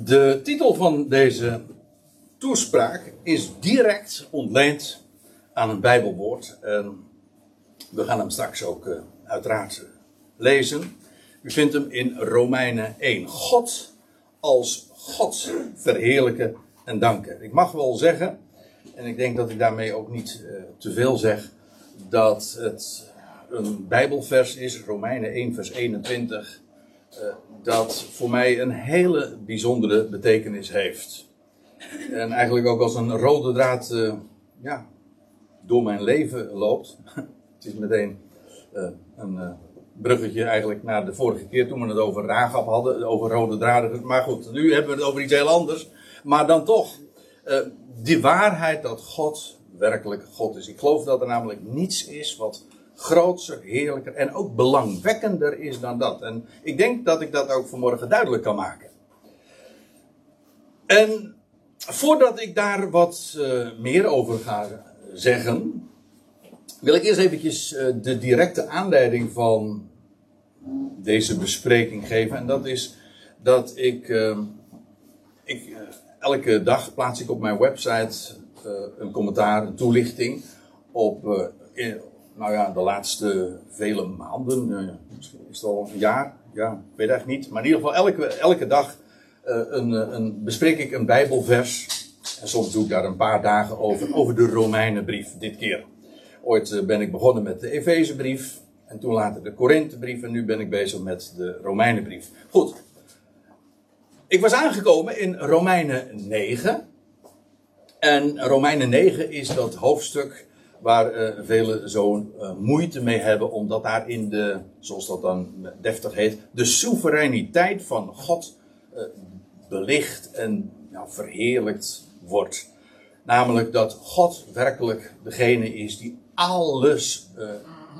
De titel van deze toespraak is direct ontleend aan een Bijbelwoord. En we gaan hem straks ook uh, uiteraard lezen. U vindt hem in Romeinen 1. God als God verheerlijken en danken. Ik mag wel zeggen, en ik denk dat ik daarmee ook niet uh, te veel zeg, dat het een Bijbelvers is, Romeinen 1, vers 21, uh, dat voor mij een hele bijzondere betekenis heeft. En eigenlijk ook als een rode draad uh, ja, door mijn leven loopt. het is meteen uh, een bruggetje eigenlijk naar de vorige keer toen we het over Ragab hadden, over rode draden. Maar goed, nu hebben we het over iets heel anders. Maar dan toch, die waarheid dat God werkelijk God is. Ik geloof dat er namelijk niets is wat grootser, heerlijker en ook belangwekkender is dan dat. En ik denk dat ik dat ook vanmorgen duidelijk kan maken. En voordat ik daar wat uh, meer over ga zeggen, wil ik eerst eventjes uh, de directe aanleiding van deze bespreking geven. En dat is dat ik, uh, ik elke dag plaats ik op mijn website een commentaar, een toelichting op, nou ja, de laatste vele maanden, eh, misschien is het al een jaar, ja, ik weet eigenlijk niet. Maar in ieder geval elke, elke dag uh, een, eh, een, bespreek ik een Bijbelvers. En soms doe ik daar een paar dagen over, over de Romeinenbrief, dit keer. Ooit ben ik begonnen met de Efezebrief. En toen later de Korinthebrief. En nu ben ik bezig met de Romeinenbrief. Goed. Ik was aangekomen in Romeinen 9. En Romeinen 9 is dat hoofdstuk waar uh, velen zo'n uh, moeite mee hebben, omdat daar in de, zoals dat dan deftig heet, de soevereiniteit van God uh, belicht en nou, verheerlijkt wordt. Namelijk dat God werkelijk degene is die alles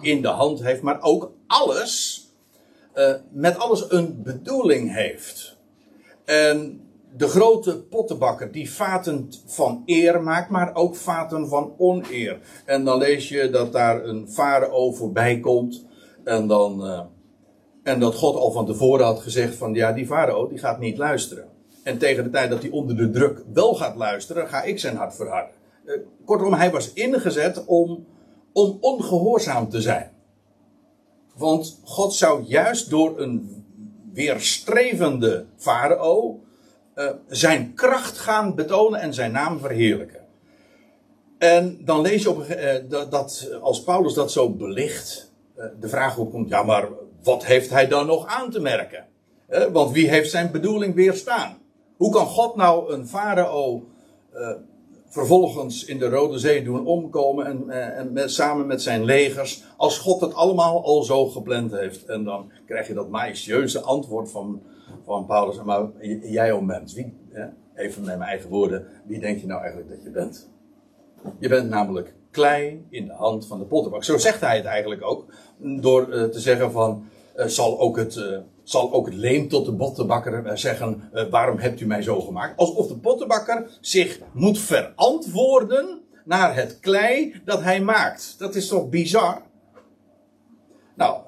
in de hand heeft, maar ook alles, met alles een bedoeling heeft. En de grote pottenbakker die vaten van eer maakt, maar ook vaten van oneer. En dan lees je dat daar een farao voorbij komt en dan uh, en dat God al van tevoren had gezegd van ja, die farao die gaat niet luisteren. En tegen de tijd dat hij onder de druk wel gaat luisteren, ga ik zijn hart verharden. Uh, kortom, hij was ingezet om, om ongehoorzaam te zijn. Want God zou juist door een weerstrevende farao uh, zijn kracht gaan betonen en zijn naam verheerlijken. En dan lees je op, uh, dat, als Paulus dat zo belicht, uh, de vraag opkomt: ja, maar wat heeft hij dan nog aan te merken? want wie heeft zijn bedoeling weerstaan? Hoe kan God nou een farao vervolgens in de Rode Zee doen omkomen en, en samen met zijn legers, als God het allemaal al zo gepland heeft? En dan krijg je dat majestueuze antwoord van, van Paulus, maar jij om mens, wie, even met mijn eigen woorden, wie denk je nou eigenlijk dat je bent? Je bent namelijk klei in de hand van de pottenbak. Zo zegt hij het eigenlijk ook, door uh, te zeggen van, uh, zal, ook het, uh, zal ook het leem tot de pottenbakker zeggen, waarom hebt u mij zo gemaakt? Alsof de pottenbakker zich moet verantwoorden naar het klei dat hij maakt. Dat is toch bizar? Nou,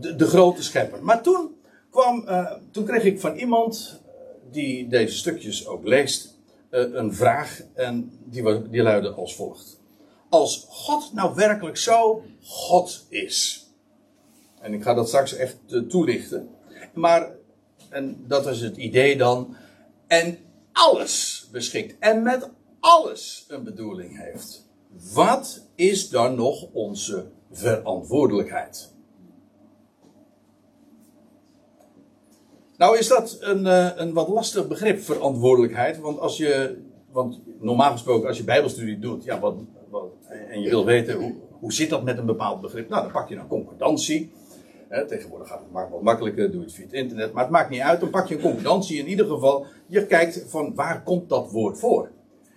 de, de grote schepper. Maar toen uh, toen kreeg ik van iemand die deze stukjes ook leest, uh, een vraag en die, die luidde als volgt. Als God nou werkelijk zo God is. En ik ga dat straks echt toelichten. Maar, en dat is het idee dan. En alles beschikt. En met alles een bedoeling heeft. Wat is dan nog onze verantwoordelijkheid? Nou is dat een, uh, een wat lastig begrip, verantwoordelijkheid. Want als je, want normaal gesproken als je bijbelstudie doet, ja, wat, wat, en je wil weten hoe, hoe zit dat met een bepaald begrip, nou dan pak je een concordantie. tegenwoordig gaat het maar wat makkelijker, doe je het via het internet. Maar het maakt niet uit, dan pak je een concordantie. In ieder geval, je kijkt van waar komt dat woord voor.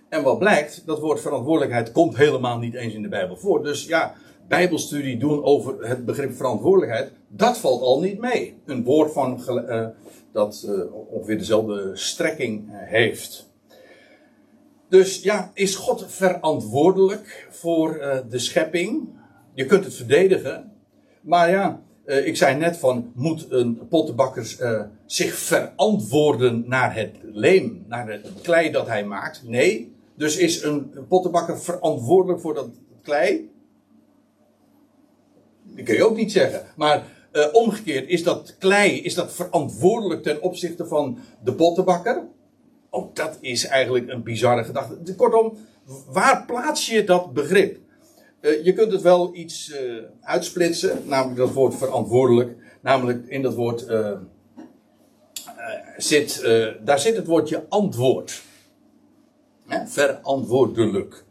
En wat blijkt, dat woord verantwoordelijkheid komt helemaal niet eens in de Bijbel voor. Dus ja, bijbelstudie doen over het begrip verantwoordelijkheid, dat valt al niet mee. Een woord van, uh, dat uh, ongeveer dezelfde strekking uh, heeft. Dus ja, is God verantwoordelijk voor de schepping? Je kunt het verdedigen, maar ja, Eh, ik zei net van, moet een pottenbakker zich verantwoorden naar het leem, naar het klei dat hij maakt? Nee. Dus is een pottenbakker verantwoordelijk voor dat klei? Dat kun je ook niet zeggen. Maar uh, omgekeerd, is dat klei, is dat verantwoordelijk ten opzichte van de pottenbakker? Ook dat is eigenlijk een bizarre gedachte. Kortom, waar plaats je dat begrip? Uh, je kunt het wel iets uh, uitsplitsen, namelijk dat woord verantwoordelijk. Namelijk in dat woord zit, daar zit het woordje antwoord. Hè? Verantwoordelijk.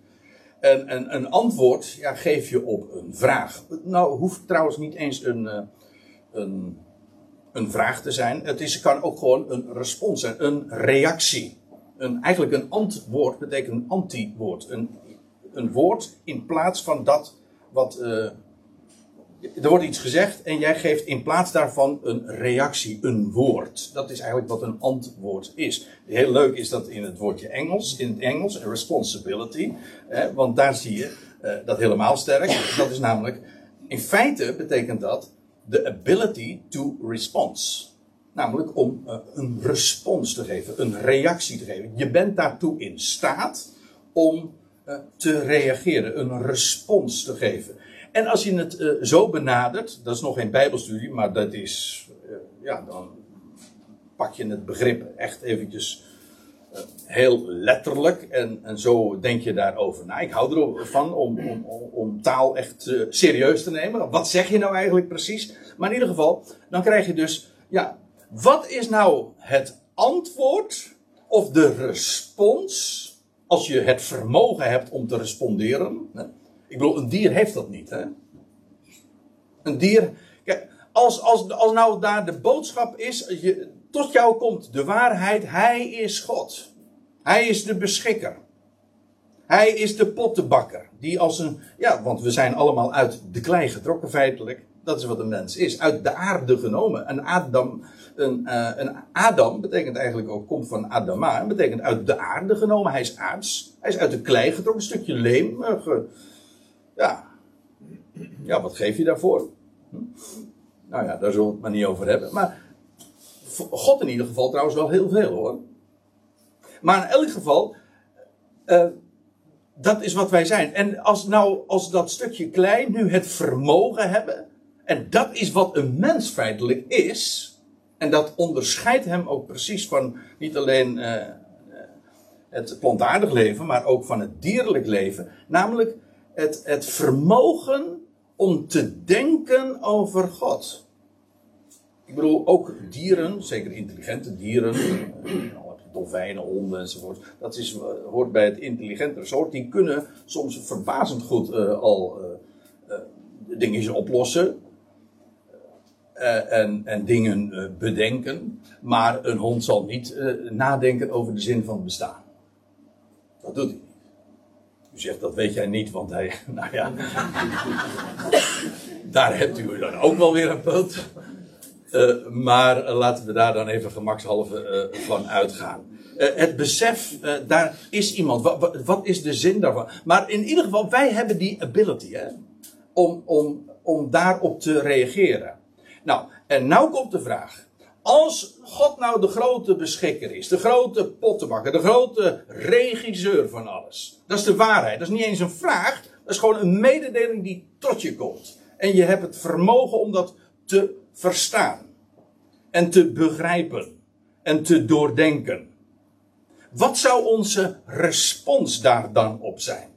En, en een antwoord ja, geef je op een vraag. Nou, hoeft trouwens niet eens een een, een vraag te zijn. Het is, kan ook gewoon een respons zijn, een reactie. Een, eigenlijk een antwoord betekent een antwoord. Een, een woord in plaats van dat wat. Uh, er wordt iets gezegd en jij geeft in plaats daarvan een reactie, een woord. Dat is eigenlijk wat een antwoord is. Heel leuk is dat in het woordje Engels, in het Engels, responsibility. Eh, want daar zie je uh, dat helemaal sterk. Dat is namelijk, in feite betekent dat the ability to response. Namelijk om uh, een respons te geven, een reactie te geven. Je bent daartoe in staat om uh, te reageren, een respons te geven. En als je het uh, zo benadert, dat is nog geen Bijbelstudie, maar dat is, ja, dan pak je het begrip echt eventjes heel letterlijk en, en zo denk je daarover na. Ik hou ervan om, om, om taal echt serieus te nemen. Wat zeg je nou eigenlijk precies? Maar in ieder geval, dan krijg je dus, ja, wat is nou het antwoord of de respons als je het vermogen hebt om te responderen? Hè? Ik bedoel, een dier heeft dat niet, hè? Een dier, kijk, als, als, als nou daar de boodschap is, je, tot jou komt de waarheid, hij is God. Hij is de beschikker. Hij is de pottenbakker. Die als een, ja, want we zijn allemaal uit de klei getrokken feitelijk. Dat is wat een mens is. Uit de aarde genomen. Een Adam, een, uh, een Adam betekent eigenlijk ook, komt van Adama. betekent uit de aarde genomen. Hij is aards. Hij is uit de klei getrokken. Een stukje leem. Uh, ge, ja. Ja, wat geef je daarvoor? Nou ja, daar zullen we het maar niet over hebben. Maar God in ieder geval trouwens wel heel veel hoor. Maar in elk geval, uh, dat is wat wij zijn. En als nou, als dat stukje klein nu het vermogen hebben, en dat is wat een mens feitelijk is, en dat onderscheidt hem ook precies van niet alleen uh, het plantaardig leven, maar ook van het dierlijk leven, namelijk het, het vermogen om te denken over God. Ik bedoel, ook dieren, zeker intelligente dieren, dolfijnen, honden enzovoort. Dat is, uh, hoort bij het intelligentere soort. Die kunnen soms verbazend goed uh, al uh, dingen oplossen. en, en dingen bedenken. Maar een hond zal niet nadenken over de zin van het bestaan. Dat doet hij. Zegt dat weet jij niet, want hij. Nou ja. daar hebt u dan ook wel weer een punt. Uh, maar laten we daar dan even gemakshalve uh, van uitgaan. Uh, het besef, daar is iemand. Wat, wat, is de zin daarvan? Maar in ieder geval, wij hebben die ability hè, om, om, om daarop te reageren. Nou, en nou komt de vraag. Als God nou de grote beschikker is, de grote pottenbakker, de grote regisseur van alles. Dat is de waarheid. Dat is niet eens een vraag. Dat is gewoon een mededeling die tot je komt. En je hebt het vermogen om dat te verstaan. En te begrijpen. En te doordenken. Wat zou onze respons daar dan op zijn?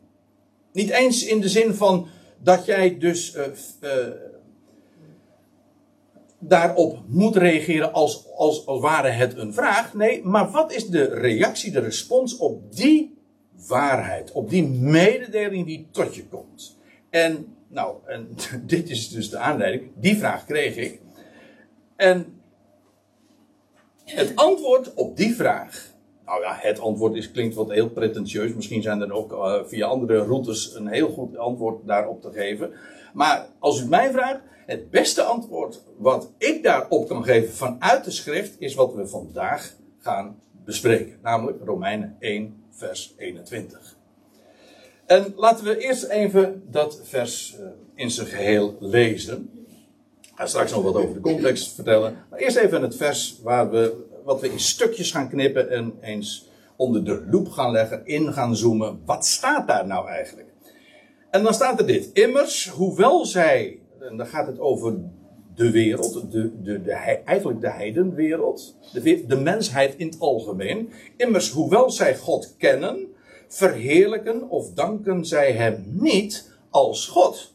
Niet eens in de zin van dat jij dus uh, uh, daarop moet reageren als, als, als ware het een vraag. Nee, maar wat is de reactie, de respons op die waarheid, op die mededeling die tot je komt? En nou, en dit is dus de aanleiding. Die vraag kreeg ik. En het antwoord op die vraag. Nou ja, het antwoord is, klinkt wat heel pretentieus. Misschien zijn er ook uh, via andere routes een heel goed antwoord daarop te geven. Maar als u mij vraagt, het beste antwoord wat ik daarop kan geven vanuit de schrift is wat we vandaag gaan bespreken. Namelijk Romeinen 1, vers 21. En laten we eerst even dat vers uh, in zijn geheel lezen. ga straks nog wat over de context vertellen. Maar eerst even het vers waar we, wat we in stukjes gaan knippen en eens onder de loep gaan leggen, in gaan zoomen. Wat staat daar nou eigenlijk? En dan staat er dit. Immers, hoewel zij, en dan gaat het over de wereld, de, de, de, eigenlijk de heidenwereld, de, de mensheid in het algemeen. Immers, hoewel zij God kennen, verheerlijken of danken zij hem niet als God.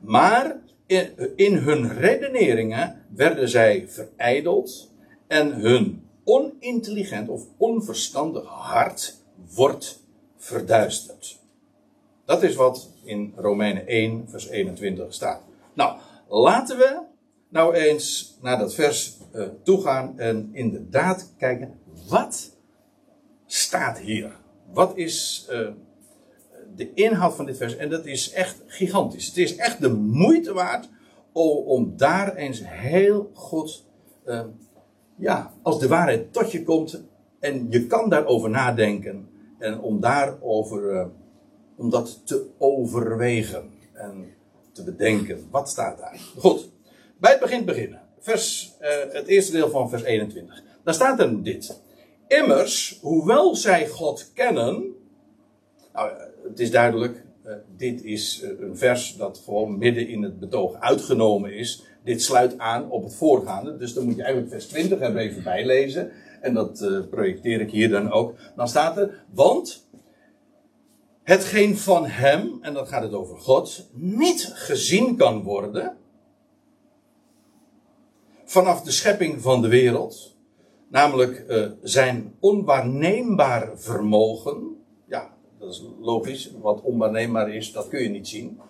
Maar in, in hun redeneringen werden zij verijdeld en hun onintelligent of onverstandig hart wordt verduisterd. Dat is wat in Romeinen 1, vers 21 staat. Nou, laten we nou eens naar dat vers uh, toe gaan en inderdaad kijken, wat staat hier? Wat is uh, de inhoud van dit vers? En dat is echt gigantisch. Het is echt de moeite waard om, daar eens heel goed, uh, ja, als de waarheid tot je komt en je kan daarover nadenken en om daarover, om dat te overwegen en te bedenken. Wat staat daar? Goed. Bij het begin beginnen. Vers, uh, het eerste deel van vers 21. Daar staat er dit. Immers, hoewel zij God kennen. Nou, het is duidelijk. Uh, dit is een vers dat gewoon midden in het betoog uitgenomen is. Dit sluit aan op het voorgaande. Dus dan moet je eigenlijk vers 20 er even bijlezen. En dat projecteer ik hier dan ook. Dan staat er. Want hetgeen van hem, en dan gaat het over God, niet gezien kan worden vanaf de schepping van de wereld, namelijk uh, zijn onwaarneembaar vermogen. Ja, dat is logisch. Wat onwaarneembaar is, dat kun je niet zien.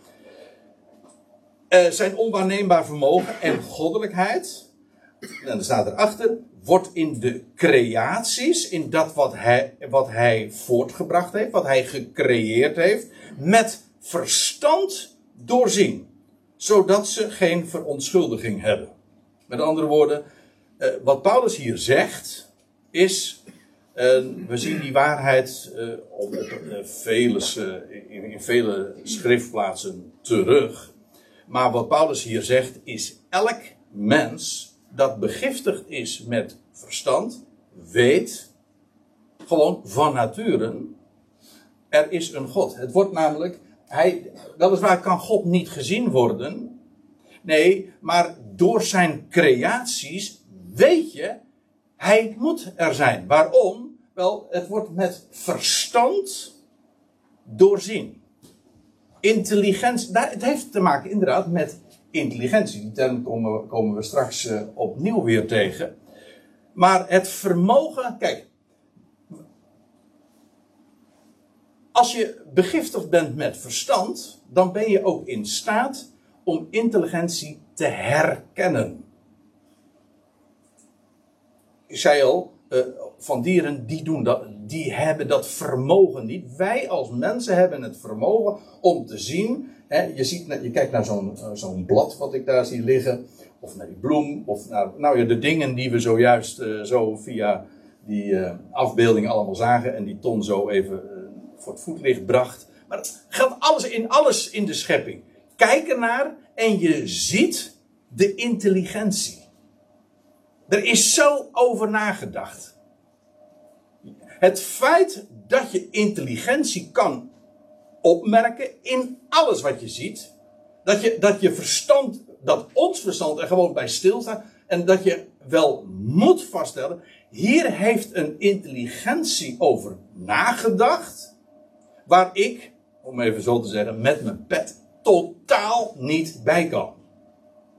Uh, zijn onwaarneembaar vermogen en goddelijkheid. En dan staat erachter, wordt in de creaties, in dat wat hij, wat hij voortgebracht heeft, wat hij gecreëerd heeft, met verstand doorzien. Zodat ze geen verontschuldiging hebben. Met andere woorden, uh, wat Paulus hier zegt, is. Uh, we zien die waarheid vele, in, in, vele schriftplaatsen terug. Maar wat Paulus hier zegt, is: elk mens dat begiftigd is met verstand, weet gewoon van nature. Er is een God. Het wordt namelijk. Hij, weliswaar kan God niet gezien worden, Nee, maar door zijn creaties weet je, hij moet er zijn. Waarom? Wel, het wordt met verstand doorzien. Intelligentie, het heeft te maken inderdaad met intelligentie. Die term komen, we straks uh, opnieuw weer tegen. Maar het vermogen, kijk. Als je begiftigd bent met verstand, dan ben je ook in staat om intelligentie te herkennen. Ik zei al, uh, van dieren die doen dat, die hebben dat vermogen niet. Wij als mensen hebben het vermogen om te zien. Je, ziet, je kijkt naar zo'n uh, zo'n blad wat ik daar zie liggen, of naar die bloem, of naar nou ja, de dingen die we zojuist uh, zo via die afbeelding allemaal zagen en die Ton zo even voor het voetlicht bracht. Maar het geldt alles in alles in de schepping kijk ernaar en je ziet de intelligentie. Er is zo over nagedacht. Het feit dat je intelligentie kan opmerken in alles wat je ziet. Dat je, dat je verstand, dat ons verstand er gewoon bij stilstaat. En dat je wel moet vaststellen. Hier heeft een intelligentie over nagedacht. Waar ik, om even zo te zeggen, met mijn pet totaal niet bij kan.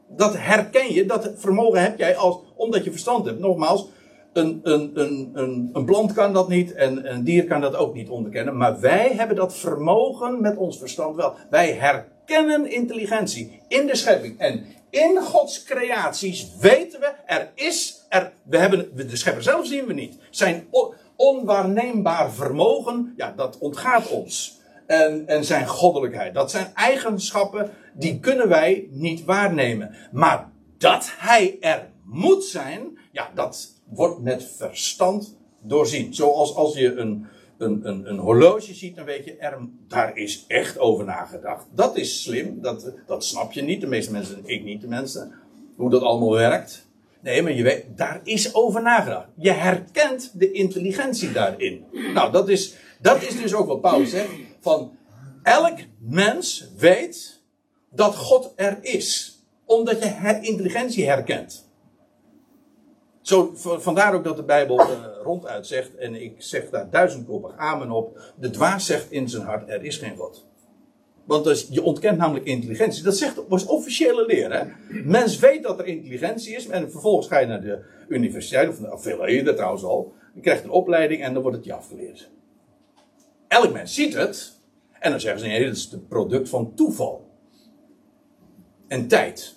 Dat herken je, dat vermogen heb jij als, omdat je verstand hebt. Nogmaals, een, een, een, een, een plant kan dat niet en een dier kan dat ook niet onderkennen. Maar wij hebben dat vermogen met ons verstand wel. Wij herkennen intelligentie in de schepping. En in Gods creaties weten we, er is, er, we hebben, de schepper zelf zien we niet. Zijn onwaarneembaar vermogen, ja, dat ontgaat ons en, en zijn goddelijkheid. Dat zijn eigenschappen die kunnen wij niet waarnemen. Maar dat hij er moet zijn, ja, dat wordt met verstand doorzien. Zoals als je een, een, een, een horloge ziet, dan weet je, er, daar is echt over nagedacht. Dat is slim, dat, dat snap je niet, de meeste mensen, ik niet de mensen. hoe dat allemaal werkt. Nee, maar je weet, daar is over nagedacht. Je herkent de intelligentie daarin. Nou, dat is, dat is dus ook wat Paulus zegt. Van elk mens weet dat God er is. Omdat je intelligentie herkent. Zo, vandaar ook dat de Bijbel uh, ronduit zegt, en ik zeg daar duizendkoppig amen op. De dwaas zegt in zijn hart: er is geen God. Want dus, je ontkent namelijk intelligentie. Dat zegt, was officiële leer. Hè? Mens weet dat er intelligentie is. En vervolgens ga je naar de universiteit, of, of veel eerder trouwens al. Je krijgt een opleiding en dan wordt het je afgeleerd. Elk mens ziet het. En dan zeggen ze: nee, dat is het product van toeval. En tijd.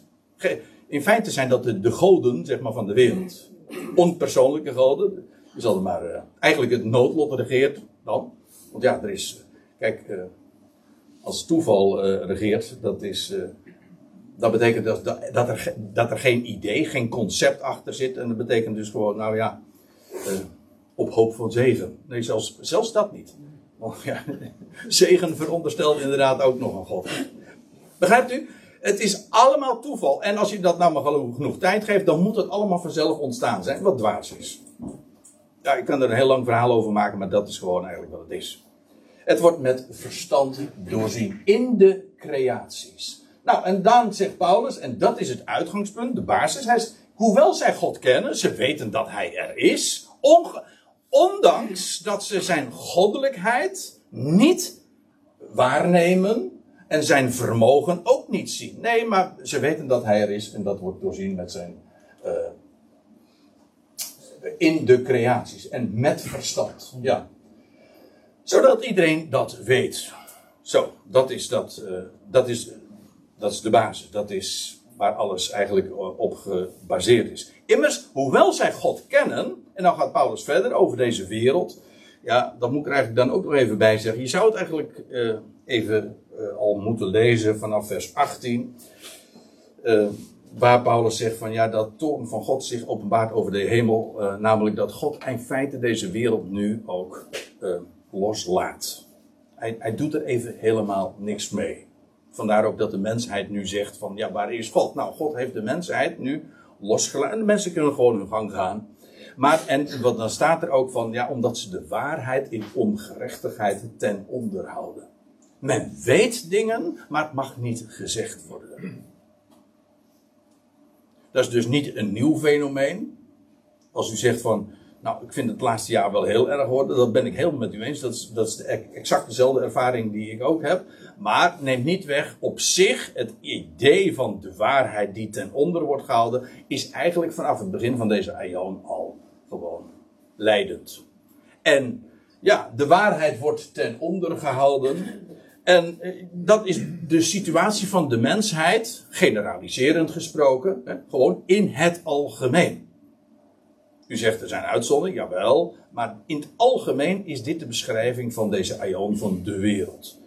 In feite zijn dat de, de goden zeg maar, van de wereld. Onpersoonlijke goden. Zal er maar uh, eigenlijk het noodlot regeert dan. Want ja, er is. Kijk. Uh, als toeval regeert, dat, is, dat betekent dat, dat, er, dat er geen idee, geen concept achter zit. En dat betekent dus gewoon, nou ja, op hoop van zegen. Nee, zelfs, zelfs dat niet. Want ja, zegen veronderstelt inderdaad ook nog een God. Begrijpt u? Het is allemaal toeval. En als je dat nou maar genoeg tijd geeft, dan moet het allemaal vanzelf ontstaan zijn. Wat dwaas is. Ja, ik kan er een heel lang verhaal over maken, maar dat is gewoon eigenlijk wat het is. Het wordt met verstand doorzien in de creaties. Nou, en dan zegt Paulus, en dat is het uitgangspunt, de basis. Hij hoewel zij God kennen, ze weten dat Hij er is, ondanks dat ze zijn goddelijkheid niet waarnemen en zijn vermogen ook niet zien. Nee, maar ze weten dat Hij er is en dat wordt doorzien met zijn. Uh, in de creaties en met verstand. Ja zodat iedereen dat weet. Zo, dat is, dat, uh, dat is, dat is de basis. Dat is waar alles eigenlijk op gebaseerd is. Immers, hoewel zij God kennen, en dan gaat Paulus verder over deze wereld. Ja, dat moet ik er eigenlijk dan ook nog even bij zeggen. Je zou het eigenlijk even al moeten lezen vanaf vers 18. waar Paulus zegt van ja, dat toorn van God zich openbaart over de hemel. namelijk dat God in feite deze wereld nu ook loslaat. Hij, hij doet er even helemaal niks mee. Vandaar ook dat de mensheid nu zegt van ja, waar is God? Nou, God heeft de mensheid nu losgelaten. De mensen kunnen gewoon hun gang gaan. Maar, en wat dan staat er ook van, ja, omdat ze de waarheid in ongerechtigheid ten onder houden. Men weet dingen, maar het mag niet gezegd worden. Dat is dus niet een nieuw fenomeen. Als u zegt van, nou, ik vind het laatste jaar wel heel erg worden. Dat ben ik helemaal met u eens. Dat is, dat is de, exact dezelfde ervaring die ik ook heb. Maar neemt niet weg, op zich, het idee van de waarheid die ten onder wordt gehouden, is eigenlijk vanaf het begin van deze aion al gewoon leidend. En ja, de waarheid wordt ten onder gehouden. En eh, dat is de situatie van de mensheid, generaliserend gesproken, hè, gewoon in het algemeen. U zegt er zijn uitzonderingen, jawel. Maar in het algemeen is dit de beschrijving van deze aion van de wereld.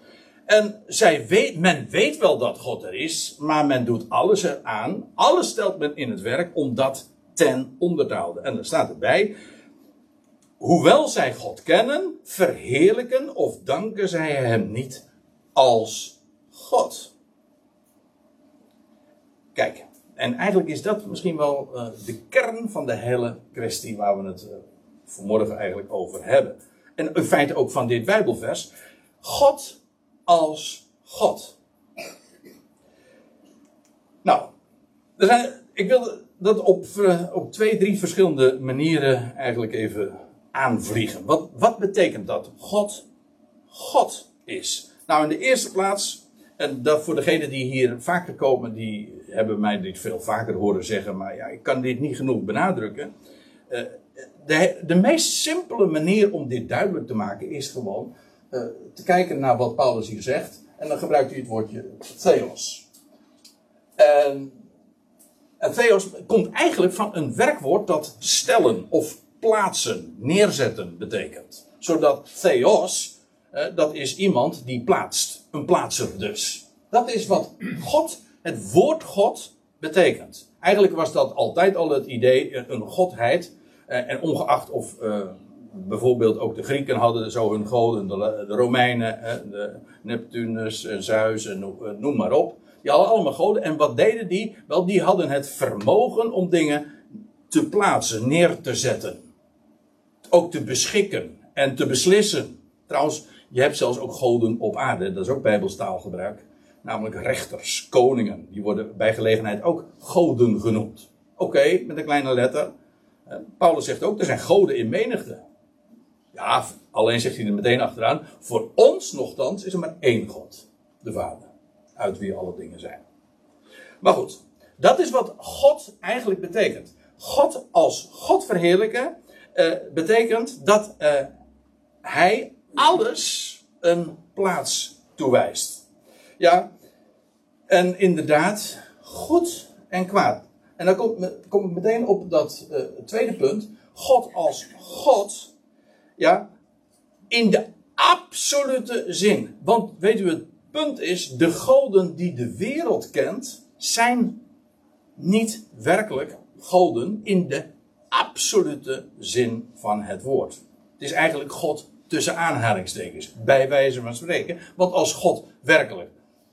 En zij weet, men weet wel dat God er is, maar men doet alles eraan. Alles stelt men in het werk om dat ten onder te houden. En er staat erbij. Hoewel zij God kennen, verheerlijken of danken zij hem niet als God. Kijk, en eigenlijk is dat misschien wel uh, de kern van de hele kwestie waar we het uh, vanmorgen eigenlijk over hebben. En in feite ook van dit Bijbelvers. God als God. Nou, er zijn, ik wil dat op, uh, op twee, drie verschillende manieren eigenlijk even aanvliegen. Wat, wat betekent dat? God, God is. Nou, in de eerste plaats en dat voor degenen die hier vaker komen, die hebben mij dit veel vaker horen zeggen, maar ja, ik kan dit niet genoeg benadrukken. Uh, de, de meest simpele manier om dit duidelijk te maken is gewoon uh, te kijken naar wat Paulus hier zegt. En dan gebruikt hij het woordje theos. En, en theos komt eigenlijk van een werkwoord dat stellen of plaatsen, neerzetten betekent. Zodat theos, dat is iemand die plaatst een plaatser dus. Dat is wat God, het woord God, betekent. Eigenlijk was dat altijd al het idee, een godheid. Eh, en ongeacht of uh, bijvoorbeeld ook de Grieken hadden zo hun goden, de, Romeinen, de Neptunus, Zeus, noem maar op. Die hadden allemaal goden. En wat deden die? Wel, die hadden het vermogen om dingen te plaatsen, neer te zetten. Ook te beschikken en te beslissen. Trouwens, je hebt zelfs ook goden op aarde. Dat is ook bijbelstaalgebruik. Namelijk rechters, koningen. Die worden bij gelegenheid ook goden genoemd. Oké, met een kleine letter. Eh, Paulus zegt ook, er zijn goden in menigte. Ja, alleen zegt hij er meteen achteraan. Voor ons nogthans is er maar één God. De Vader. Uit wie alle dingen zijn. Maar goed, dat is wat God eigenlijk betekent. God als God verheerlijken uh, betekent dat uh, hij alles een plaats toewijst. Ja, en inderdaad, goed en kwaad. En dan kom, ik meteen op dat uh, tweede punt. God als God, ja, in de absolute zin. Want weet u, het punt is, de goden die de wereld kent, zijn niet werkelijk goden in de absolute zin van het woord. Het is eigenlijk God tussen aanhalingstekens, bij wijze van spreken. Want als God werkelijk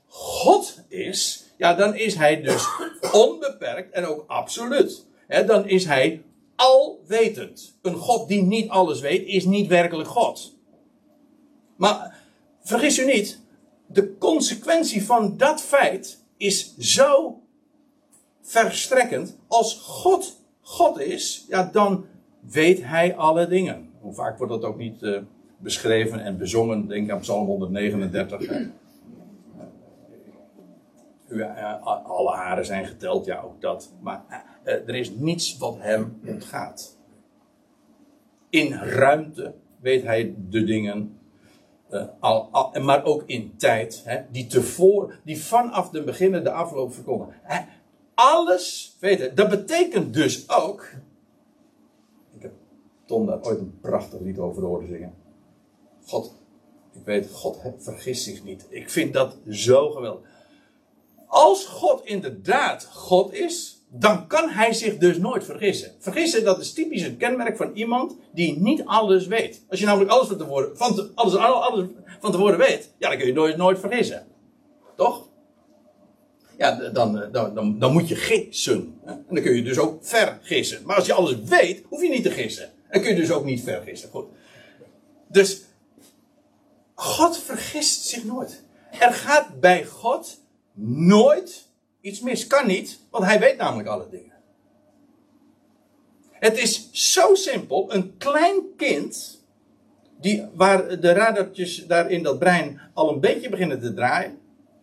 God is, ja, dan is hij dus onbeperkt en ook absoluut. dan is hij alwetend. Een God die niet alles weet, is niet werkelijk God. Maar vergis u niet, de consequentie van dat feit is zo verstrekkend. Als God God is, ja, dan weet hij alle dingen. Hoe vaak wordt dat ook niet uh, beschreven en bezongen? Denk aan Psalm 139. Uh, alle haren zijn geteld, ja, ook dat. Maar uh, er is niets wat hem ontgaat. In ruimte weet hij de dingen. Al, maar ook in tijd, hè, die, tevoren, die vanaf de beginnen de afloop verkondigen alles weten. Dat betekent dus ook. Ik heb Tom daar ooit een prachtig lied over horen zingen. God, ik weet, God vergist zich niet. Ik vind dat zo geweldig. Als God inderdaad God is, dan kan hij zich dus nooit vergissen. Vergissen, dat is typisch een kenmerk van iemand die niet alles weet. Als je namelijk alles van tevoren, van te, alles, alles van tevoren weet, ja, dan kun je nooit, nooit vergissen. Toch? ja, dan, dan, dan, dan moet je gissen. En dan kun je dus ook vergissen. Maar als je alles weet, hoef je niet te gissen. En kun je dus ook niet vergissen. Goed. Dus God vergist zich nooit. Er gaat bij God nooit iets mis. Kan niet, want hij weet namelijk alle dingen. Het is zo simpel. Een klein kind, die, waar de radartjes daar in dat brein al een beetje beginnen te draaien,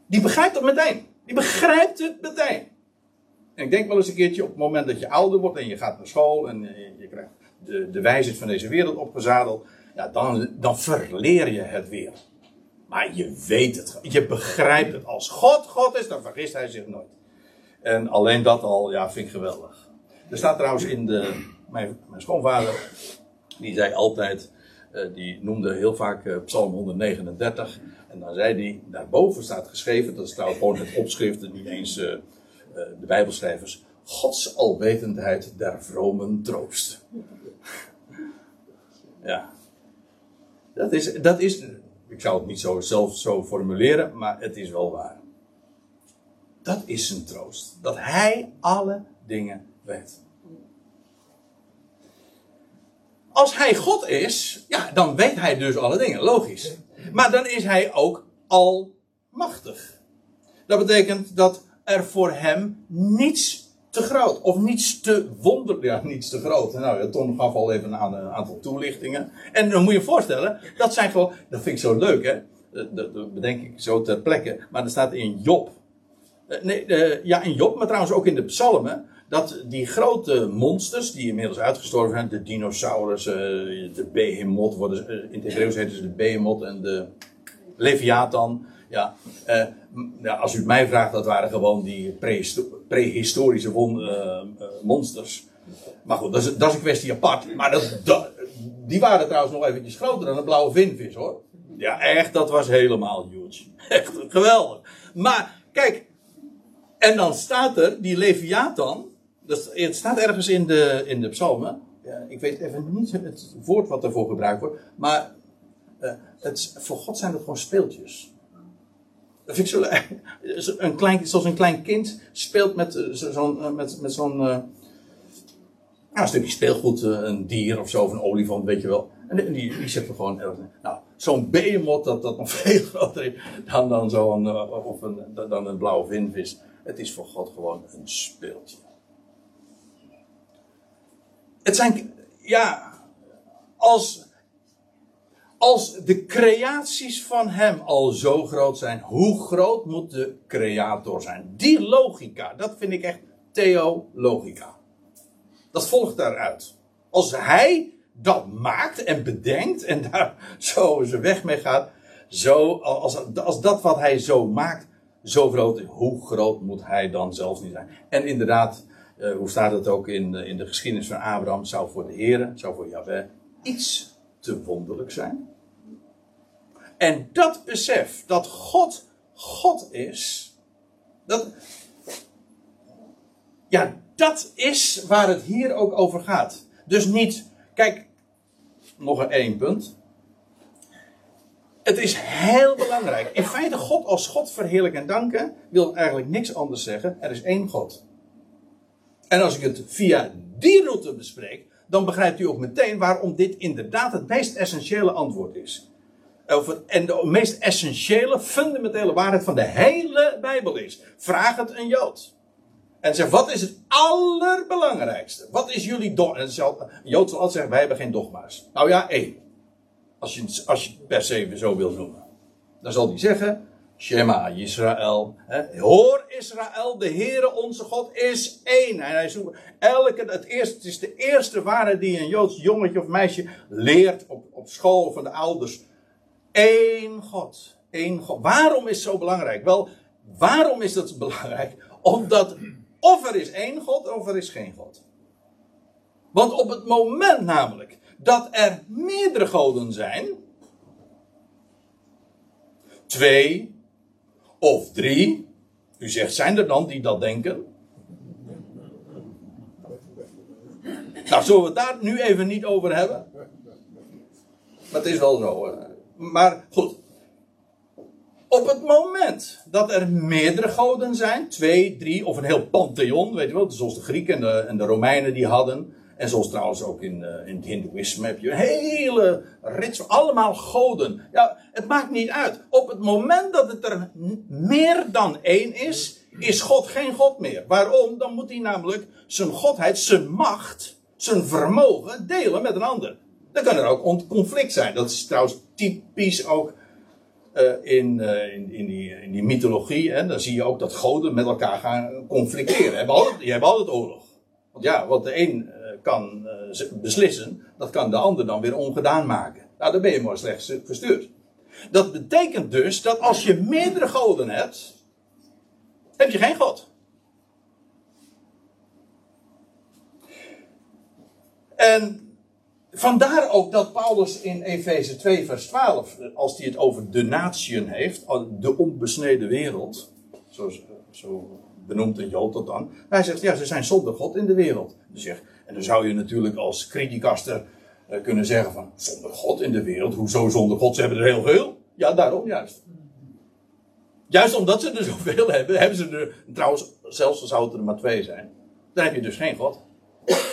die begrijpt dat meteen. Die begrijpt het meteen. En ik denk wel eens een keertje op het moment dat je ouder wordt en je gaat naar school en je krijgt de, de wijsheid van deze wereld opgezadeld, dan, dan verleer je het weer. Maar je weet het, je begrijpt het. Als God God is, dan vergist hij zich nooit. En alleen dat al, ja, vind ik geweldig. Er staat trouwens in de, mijn, mijn schoonvader, die zei altijd, uh, die noemde heel vaak uh, Psalm 139. En dan zei hij, daarboven staat geschreven, dat is trouwens gewoon het opschrift, niet eens uh, de Bijbelschrijvers, Gods alwetendheid der vromen troost. ja. Dat is, dat is, ik zou het niet zo zelf zo formuleren, maar het is wel waar. Dat is zijn troost. Dat hij alle dingen weet. Als hij God is, ja, dan weet hij dus alle dingen, logisch. Maar dan is hij ook almachtig. Dat betekent dat er voor hem niets te groot of niets te wonderlijk, ja, niets te groot. Nou, Ton gaf al even een aantal toelichtingen. En dan moet je je voorstellen, dat zijn gewoon, dat vind ik zo leuk, hè. Dat, dat bedenk ik zo ter plekke. Maar er staat in Job. Eh, nee, ja, in Job, maar trouwens ook in de psalmen dat die grote monsters, die inmiddels uitgestorven zijn, de dinosaurussen, de behemoth, worden, eh, in het Hebreeuws ze de behemoth en de leviathan. Ja, eh, ja, als u mij vraagt, dat waren gewoon die prehistorische uh, uh, monsters. Maar goed, dat is, dat is een kwestie apart. Maar dat, die waren trouwens nog eventjes groter dan een blauwe vinvis hoor. Ja, echt, dat was helemaal huge. Echt geweldig. Maar kijk, en dan staat er die Leviathan, dat, het staat ergens in de, in de psalmen. Ja, ik weet even niet het woord wat ervoor gebruikt wordt. Maar het, voor God zijn het gewoon speeltjes. Dat vind ik zo, een klein, zoals een klein kind speelt met eh, zo'n, eh, met, met zo'n, uh, een stukje speelgoed, een dier of zo, of een olifant, weet je wel. En die, die zet er gewoon Nou, zo'n behemoth, dat, dat nog veel groter is dan, dan, zo'n, of een, dan een blauwe vinvis. Het is voor God gewoon een speeltje. Het zijn, ja, als, als de creaties van hem al zo groot zijn, hoe groot moet de creator zijn? Die logica, dat vind ik echt theologica. Dat volgt daaruit. Als hij dat maakt en bedenkt en daar zo zijn weg mee gaat, zo, als, als dat wat hij zo maakt zo groot is, hoe groot moet hij dan zelfs niet zijn? En inderdaad, uh, hoe staat het ook in, in de geschiedenis van Abraham, zou voor de Heer, zou voor Yahweh iets te wonderlijk zijn. En dat besef dat God God is, dat, ja, dat is waar het hier ook over gaat. Dus niet, kijk, nog een één punt. Het is heel belangrijk. In feite, God als God verheerlijken en danken wil eigenlijk niks anders zeggen. Er is één God. En als ik het via die route bespreek, dan begrijpt u ook meteen waarom dit inderdaad het meest essentiële antwoord is. En de meest essentiële, fundamentele waarheid van de hele Bijbel is. Vraag het een Jood. En zeg, wat is het allerbelangrijkste? Wat is jullie dogma? Jood zal altijd zeggen, wij hebben geen dogma's. Nou ja, één. Als je, als je het per se zo wil noemen. Dan zal hij zeggen, Shema Israël. Hoor Israël, de Heere onze God is één. En hij zoekt elke, het, eerste, het is de eerste waarheid die een Joods jongetje of meisje leert op, op school van de ouders. Eén God. Eén God. Waarom is het zo belangrijk? Wel, waarom is dat belangrijk? Omdat of er is één God of er is geen God. Want op het moment namelijk dat er meerdere goden zijn, twee, of drie. U zegt, zijn er dan die dat denken? Nou, zullen we het daar nu even niet over hebben? Maar het is wel zo. Maar goed. Op het moment dat er meerdere goden zijn, twee, drie of een heel pantheon, weet je wel, zoals de Grieken en en de Romeinen die hadden, en zoals trouwens ook in, uh, in het Hindoeïsme heb je een hele rits, allemaal goden. Ja, het maakt niet uit. Op het moment dat het er meer dan één is, is God geen God meer. Waarom? Dan moet hij namelijk zijn godheid, zijn macht, zijn vermogen delen met een ander. Dan kan er ook conflict zijn. Dat is trouwens typisch ook in, uh, in, in, die, in die mythologie. Hè? Dan zie je ook dat goden met elkaar gaan conflicteren. Die hebben altijd oorlog. Want ja, wat de een kan uh, beslissen, dat kan de ander dan weer ongedaan maken. Nou, dan ben je maar slecht verstuurd. Dat betekent dus dat als je meerdere goden hebt, heb je geen God. En vandaar ook dat Paulus in Efeze 2, vers 12, als hij het over de natieën heeft, de onbesneden wereld, zo benoemt een Jood dat dan, hij zegt, ja, ze zijn zonder God in de wereld. Dus zegt, en dan zou je natuurlijk als criticaster uh, kunnen zeggen van, zonder God in de wereld, hoezo zonder God? Ze hebben er heel veel. Ja, daarom juist. Juist omdat ze er zoveel hebben, hebben ze er, trouwens, zelfs zou het er maar twee zijn, dan heb je dus geen God.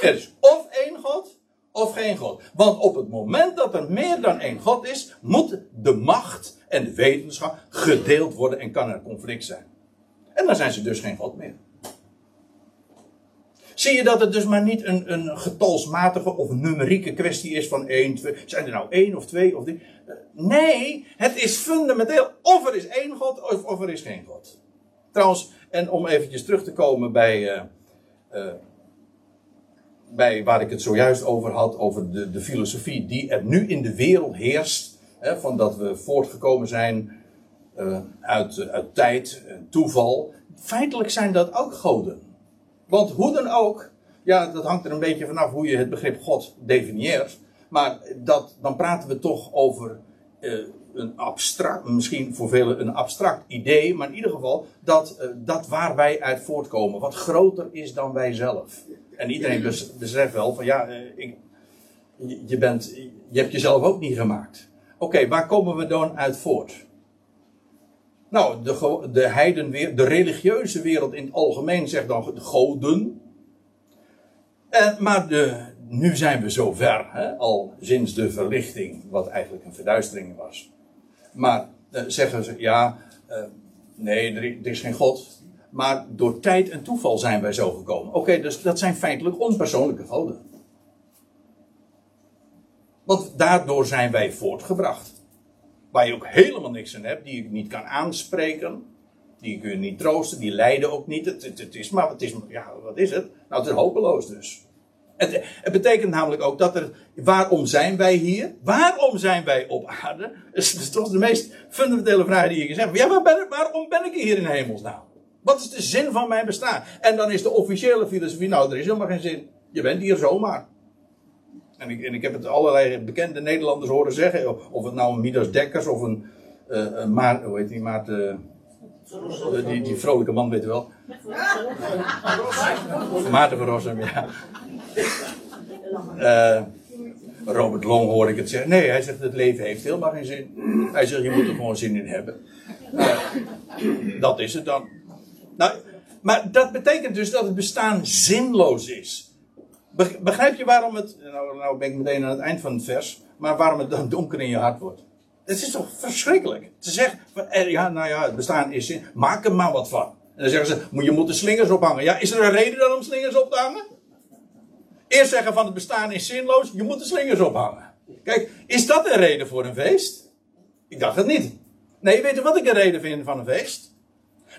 Er is of één God, of geen God. Want op het moment dat er meer dan één God is, moet de macht en de wetenschap gedeeld worden en kan er conflict zijn. En dan zijn ze dus geen God meer. Zie je dat het dus maar niet een, een getalsmatige of numerieke kwestie is van 1, 2. Zijn er nou één of twee of drie? Nee, het is fundamenteel. Of er is één God of, of er is geen God. Trouwens, en om eventjes terug te komen bij, uh, uh, bij waar ik het zojuist over had, over de, de filosofie die er nu in de wereld heerst. Hè, van dat we voortgekomen zijn uh, uit, uit tijd, toeval. Feitelijk zijn dat ook goden. Want hoe dan ook, ja, dat hangt er een beetje vanaf hoe je het begrip God definieert. Maar dat, dan praten we toch over uh, een abstract, misschien voor velen een abstract idee, maar in ieder geval dat, dat waar wij uit voortkomen, wat groter is dan wij zelf. En iedereen beseft wel van ja, je, bent, je hebt jezelf ook niet gemaakt. Oké, waar komen we dan uit voort? Nou, de, de heidenwereld, de religieuze wereld in het algemeen zegt dan de goden. En, maar de, nu zijn we zover, hè, al sinds de verlichting, wat eigenlijk een verduistering was. Maar uh, zeggen ze, ja, uh, nee, er, is geen God. Maar door tijd en toeval zijn wij zo gekomen. Oké, dus dat zijn feitelijk onpersoonlijke goden. Want daardoor zijn wij voortgebracht. Waar je ook helemaal niks aan hebt, die je niet kan aanspreken. Die kun je niet troosten, die lijden ook niet. Het, het, is maar, ja, wat is het? Nou, het is hopeloos dus. Het, het, betekent namelijk ook dat er. Waarom zijn wij hier? Waarom zijn wij op aarde? Dat is, toch de meest fundamentele vraag die je kan zeggen. Ja, waar ben, waarom ben ik hier in hemelsnaam? Wat is de zin van mijn bestaan? En dan is de officiële filosofie. Nou, er is helemaal geen zin. Je bent hier zomaar. En ik, en ik heb het allerlei bekende Nederlanders horen zeggen. Of het nou een Midas Dekkers of een. Uh, een Maart, hoe heet die Maarten. Uh, die, die vrolijke man, weet je wel. Maarten van Rossum, ja. Robert Long hoor ik het zeggen. Nee, hij zegt het leven heeft helemaal geen zin. Hij zegt je moet er gewoon zin in hebben. Dat is het dan. Nou, maar dat betekent dus dat het bestaan zinloos is. Begrijp je waarom het. Nou, nou ben ik meteen aan het eind van het vers. Maar waarom het dan donker in je hart wordt? Het is toch verschrikkelijk. Te zeggen, ja, nou ja, het bestaan is zin. Maak er maar wat van. En dan zeggen ze, je moet de slingers ophangen. Ja, is er een reden dan om slingers op te hangen? Eerst zeggen van het bestaan is zinloos, je moet de slingers ophangen. Kijk, is dat een reden voor een feest? Ik dacht het niet. Nee, weet je wat ik een reden vind van een feest?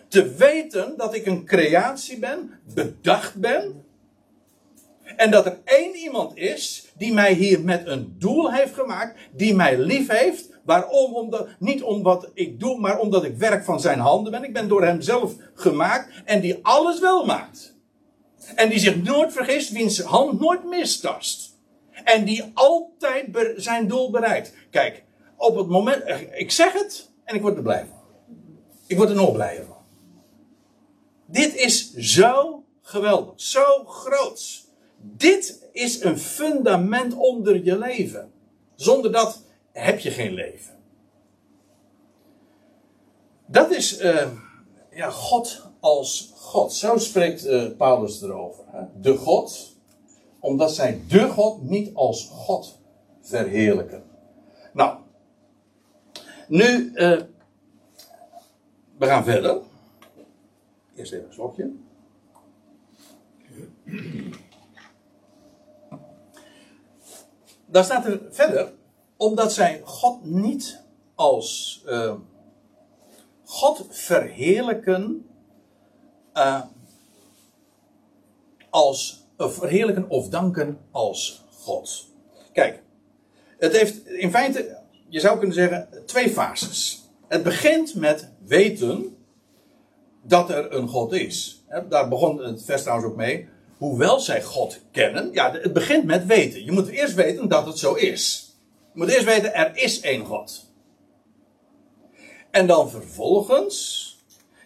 Te weten dat ik een creatie ben, bedacht ben. En dat er één iemand is die mij hier met een doel heeft gemaakt, die mij lief heeft. Waarom? Omdat, niet om wat ik doe, maar omdat ik werk van zijn handen ben. Ik ben door hem zelf gemaakt en die alles wel maakt. En die zich nooit vergist, wiens hand nooit mistast. En die altijd zijn doel bereikt. Kijk, op het moment, ik zeg het en ik word er blij van. Ik word er nog blijer van. Dit is zo geweldig, zo groots. Dit is een fundament onder je leven. Zonder dat heb je geen leven. Dat is uh, ja, God als God. Zo spreekt uh, Paulus erover. Hè? De God, omdat zij de God niet als God verheerlijken. Nou, nu, uh, we gaan verder. Eerst even een slokje. Daar staat er verder, omdat zij God niet als uh, God verheerlijken uh, als verheerlijken of danken als God. Kijk, het heeft in feite, je zou kunnen zeggen, twee fases. Het begint met weten dat er een God is. Daar begon het vers trouwens ook mee. Hoewel zij God kennen, ja, het begint met weten. Je moet eerst weten dat het zo is. Je moet eerst weten, er is één God. En dan vervolgens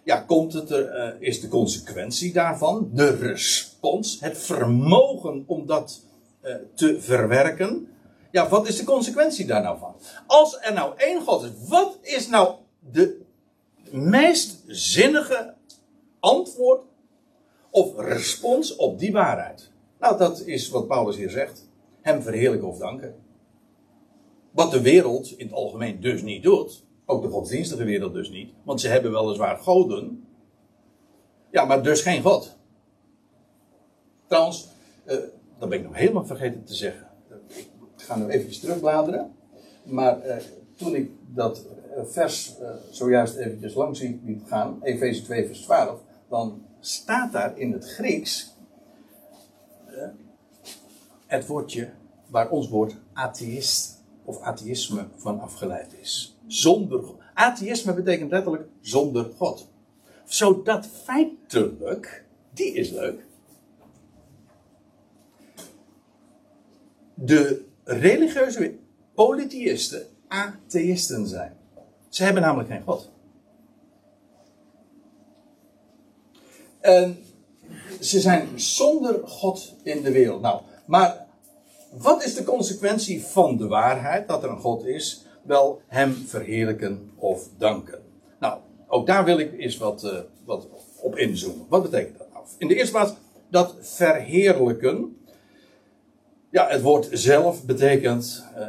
ja, komt het er, uh, is de consequentie daarvan, de respons, het vermogen om dat uh, te verwerken. Ja, wat is de consequentie daar nou van? Als er nou één God is, wat is nou de meest zinnige antwoord of respons op die waarheid? Nou, dat is wat Paulus hier zegt. Hem verheerlijken of danken. Wat de wereld in het algemeen dus niet doet. Ook de godsdienstige wereld dus niet. Want ze hebben weliswaar goden. Ja, maar dus geen God. Trouwens, uh, dat ben ik nog helemaal vergeten te zeggen. Ik ga nu even terugbladeren. Maar uh, toen ik dat uh, vers zojuist eventjes langs zie gaan, Efeze 2 vers 12, dan staat daar in het Grieks het woordje waar ons woord atheïst of atheïsme van afgeleid is zonder God. Atheïsme betekent letterlijk zonder God. Zodat feitelijk, die is leuk, de religieuze polytheïsten atheïsten zijn. Ze hebben namelijk geen God. En ze zijn zonder God in de wereld. Nou, maar wat is de consequentie van de waarheid dat er een God is? wel hem verheerlijken of danken. Nou, ook daar wil ik eens wat, uh, wat op inzoomen. Wat betekent dat nou? In de eerste plaats dat verheerlijken. Ja, het woord zelf betekent uh,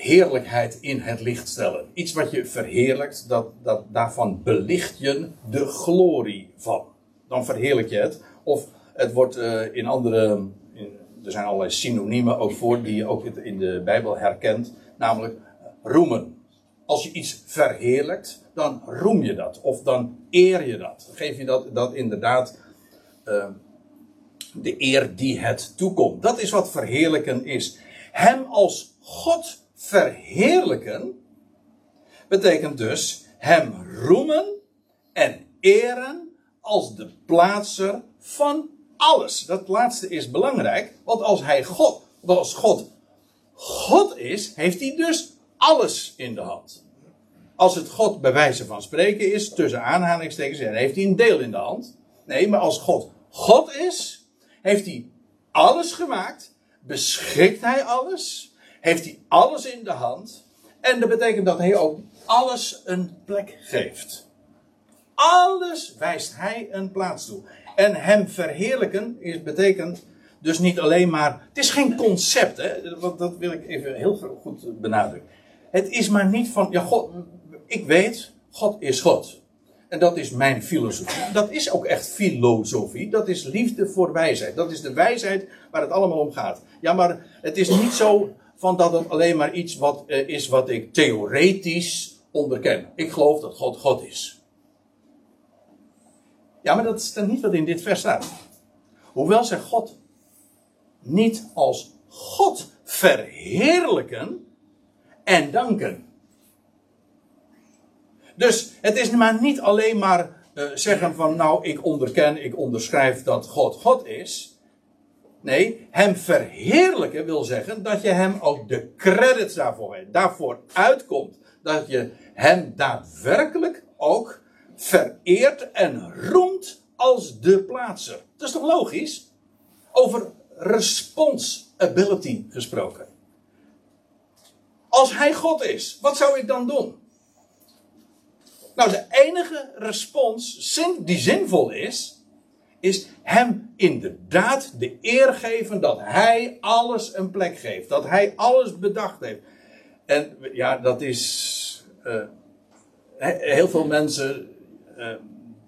heerlijkheid in het licht stellen. Iets wat je verheerlijkt, dat, dat, daarvan belicht je de glorie van. Dan verheerlijk je het. Of het wordt uh, in andere, er zijn allerlei synoniemen ook voor, die je ook in de Bijbel herkent. Namelijk roemen. Als je iets verheerlijkt, dan roem je dat. Of dan eer je dat. Geef je dat, dat inderdaad uh, de eer die het toekomt. Dat is wat verheerlijken is. Hem als God verheerlijken betekent dus hem roemen en eren als de plaatser van alles. Dat laatste is belangrijk, want als hij God, als God God is, heeft hij dus alles in de hand. Als het God bij wijze van spreken is, tussen aanhalingstekens, dan heeft hij een deel in de hand. Nee, maar als God God is, heeft hij alles gemaakt, beschikt hij alles, heeft hij alles in de hand. En dat betekent dat hij ook alles een plek geeft. Alles wijst hij een plaats toe. En hem verheerlijken is, betekent dus niet alleen maar. Het is geen concept, hè? Want dat wil ik even heel goed benadrukken. Het is maar niet van, ja, God, ik weet, God is God. En dat is mijn filosofie. Dat is ook echt filosofie. Dat is liefde voor wijsheid. Dat is de wijsheid waar het allemaal om gaat. Ja, maar het is niet zo van dat het alleen maar iets wat, uh, is wat ik theoretisch onderken. Ik geloof dat God God is. Ja, maar dat is dan niet wat in dit vers staat. Hoewel zij God niet als God verheerlijken, en danken. Dus het is maar niet alleen maar uh, zeggen van nou ik onderken, ik onderschrijf dat God God is. Nee, hem verheerlijken wil zeggen dat je hem ook de credits daarvoor daarvoor uitkomt. Dat je hem daadwerkelijk ook vereert en roemt als de plaatser. Dat is toch logisch? Over responsibility gesproken. Als hij God is, wat zou ik dan doen? Nou, de enige respons die zinvol is, is hem inderdaad de eer geven dat hij alles een plek geeft. Dat hij alles bedacht heeft. En ja, dat is. Uh, heel veel mensen. Uh,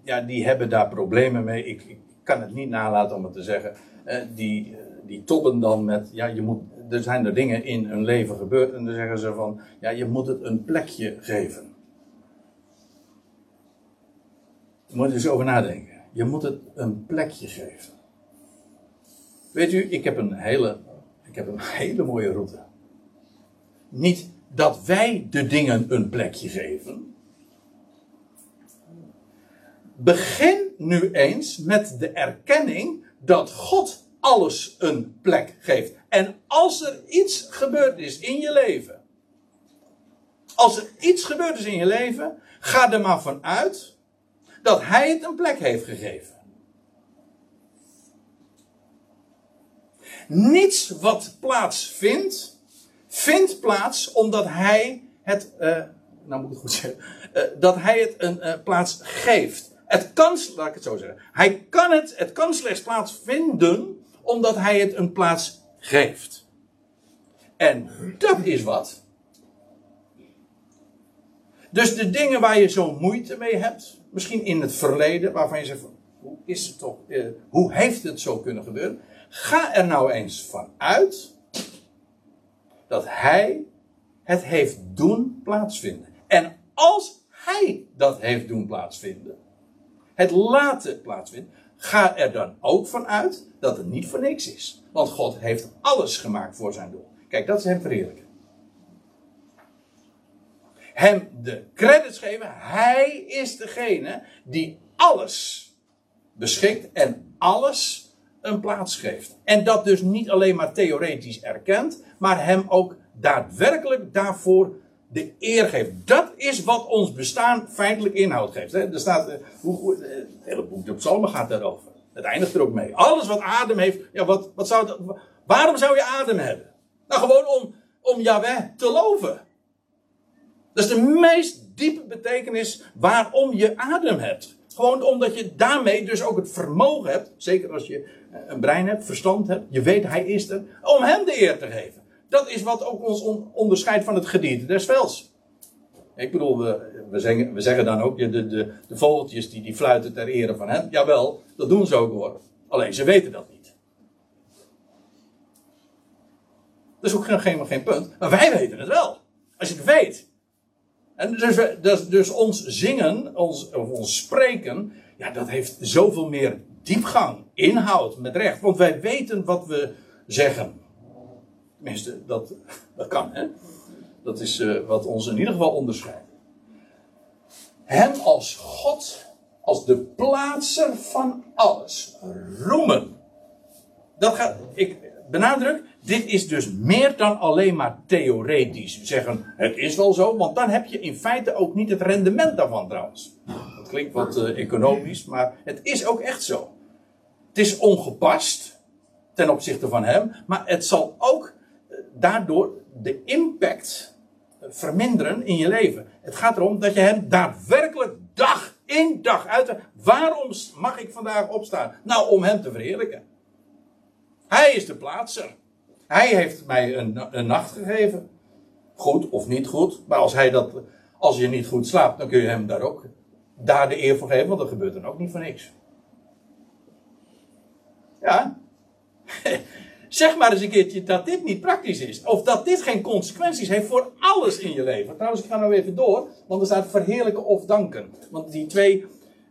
ja, die hebben daar problemen mee. Ik, ik, kan het niet nalaten om het te zeggen. Uh, die, die tobben dan met. Ja, je moet er zijn er dingen in hun leven gebeurd en dan zeggen ze van, ja, je moet het een plekje geven. Je moet er eens over nadenken. Je moet het een plekje geven. Weet u, ik heb een hele, ik heb een hele mooie route. Niet dat wij de dingen een plekje geven. Begin nu eens met de erkenning dat God alles een plek geeft. En als er iets gebeurd is in je leven. Als er iets gebeurd is in je leven. Ga er maar vanuit dat hij het een plek heeft gegeven. Niets wat plaatsvindt, vindt plaats omdat hij het, uh, nou moet ik het goed zeggen, uh, dat hij het een uh, plaats geeft. Het kan, laat ik het zo zeggen, hij kan het, het kan slechts plaatsvinden omdat hij het een plaats geeft. En dat is wat. Dus de dingen waar je zo moeite mee hebt, misschien in het verleden, waarvan je zegt: hoe is het toch, eh, hoe heeft het zo kunnen gebeuren? Ga er nou eens van uit dat hij het heeft doen plaatsvinden. En als hij dat heeft doen plaatsvinden, het laten plaatsvinden, ga er dan ook van uit dat het niet voor niks is. Want God heeft alles gemaakt voor zijn doel. Kijk, dat is hem verheerlijken. Hem de credits geven. Hij is degene die alles beschikt en alles een plaats geeft. En dat dus niet alleen maar theoretisch erkent, maar hem ook daadwerkelijk daarvoor de eer geeft. Dat is wat ons bestaan feitelijk inhoud geeft. Er staat, eh, hoe, hoe, het hele boek de Psalmen gaat daarover. Het eindigt er ook mee. Alles wat adem heeft, ja, wat, wat zou dat, waarom zou je adem hebben? Nou, gewoon om, om Yahweh te loven. Dat is de meest diepe betekenis waarom je adem hebt. Gewoon omdat je daarmee dus ook het vermogen hebt, zeker als je een brein hebt, verstand hebt, je weet hij is er, om hem de eer te geven. Dat is wat ook ons onderscheidt van het gedierte des vels. Ik bedoel, we, we, zeggen, we zeggen dan ook, de, de, de vogeltjes die, die fluiten ter ere van hem. Jawel, dat doen ze ook hoor. Alleen ze weten dat niet. Dat is ook geen, geen punt. Maar wij weten het wel. Als je het weet. En dus, dus, dus ons zingen, ons, of ons spreken, ja, dat heeft zoveel meer diepgang, inhoud, met recht. Want wij weten wat we zeggen. Tenminste, dat, dat kan, hè. Dat is uh, wat ons in ieder geval onderscheidt. Hem als God, als de plaatser van alles, roemen. Dat gaat, ik benadruk, dit is dus meer dan alleen maar theoretisch. Zeggen, het is wel zo, want dan heb je in feite ook niet het rendement daarvan trouwens. Dat klinkt wat uh, economisch, maar het is ook echt zo. Het is ongepast ten opzichte van hem, maar het zal ook uh, daardoor de impact verminderen in je leven. Het gaat erom dat je hem daadwerkelijk dag in dag uit. Waarom mag ik vandaag opstaan? Nou, om hem te verheerlijken. Hij is de plaatser. Hij heeft mij een, nacht gegeven. Goed of niet goed. Maar als, hij dat, als je niet goed slaapt, dan kun je hem daar ook daar de eer voor geven. Want dat gebeurt dan ook niet voor niks. Ja. Zeg maar eens een keertje dat dit niet praktisch is. Of dat dit geen consequenties heeft voor alles in je leven. Trouwens, ik ga nou even door. Want er staat verheerlijken of danken. Want die twee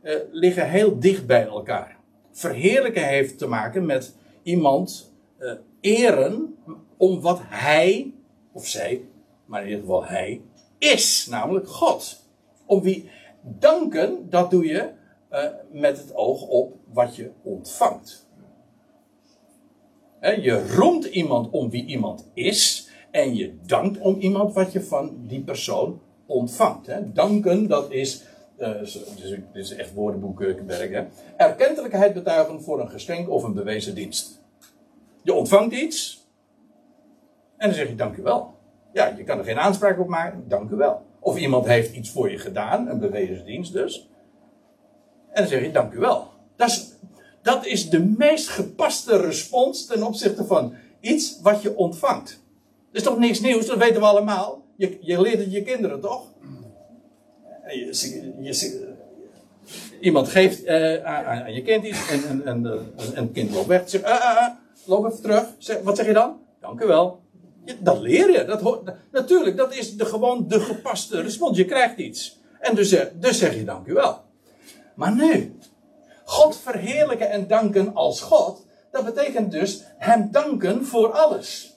uh, liggen heel dicht bij elkaar. Verheerlijken heeft te maken met iemand uh, eren om wat hij, of zij, maar in ieder geval hij, is. Namelijk God. Om wie danken, dat doe je uh, met het oog op wat je ontvangt. Je roemt iemand om wie iemand is. En je dankt om iemand wat je van die persoon ontvangt. Danken, dat is. Uh, dit is echt woordenboekwerk. Hè? Erkentelijkheid betuigen voor een geschenk of een bewezen dienst. Je ontvangt iets. En dan zeg je dank u wel. Ja, je kan er geen aanspraak op maken. Dank u wel. Of iemand heeft iets voor je gedaan, een bewezen dienst dus. En dan zeg je dank u wel. Dat is dat is de meest gepaste respons ten opzichte van iets wat je ontvangt. Dat is toch niks nieuws, dat weten we allemaal. Je, je leert het je kinderen toch? Je, je, iemand geeft uh, aan, je kind iets en, en, en, en het kind loopt weg. Zegt, uh, uh, loop even terug. Zeg, wat zeg je dan? Dank u wel. dat leer je. Dat hoort, natuurlijk, dat is de, gewoon de gepaste respons. Je krijgt iets. En dus, dus zeg je dank u wel. Maar nu, God verheerlijken en danken als God, dat betekent dus Hem danken voor alles.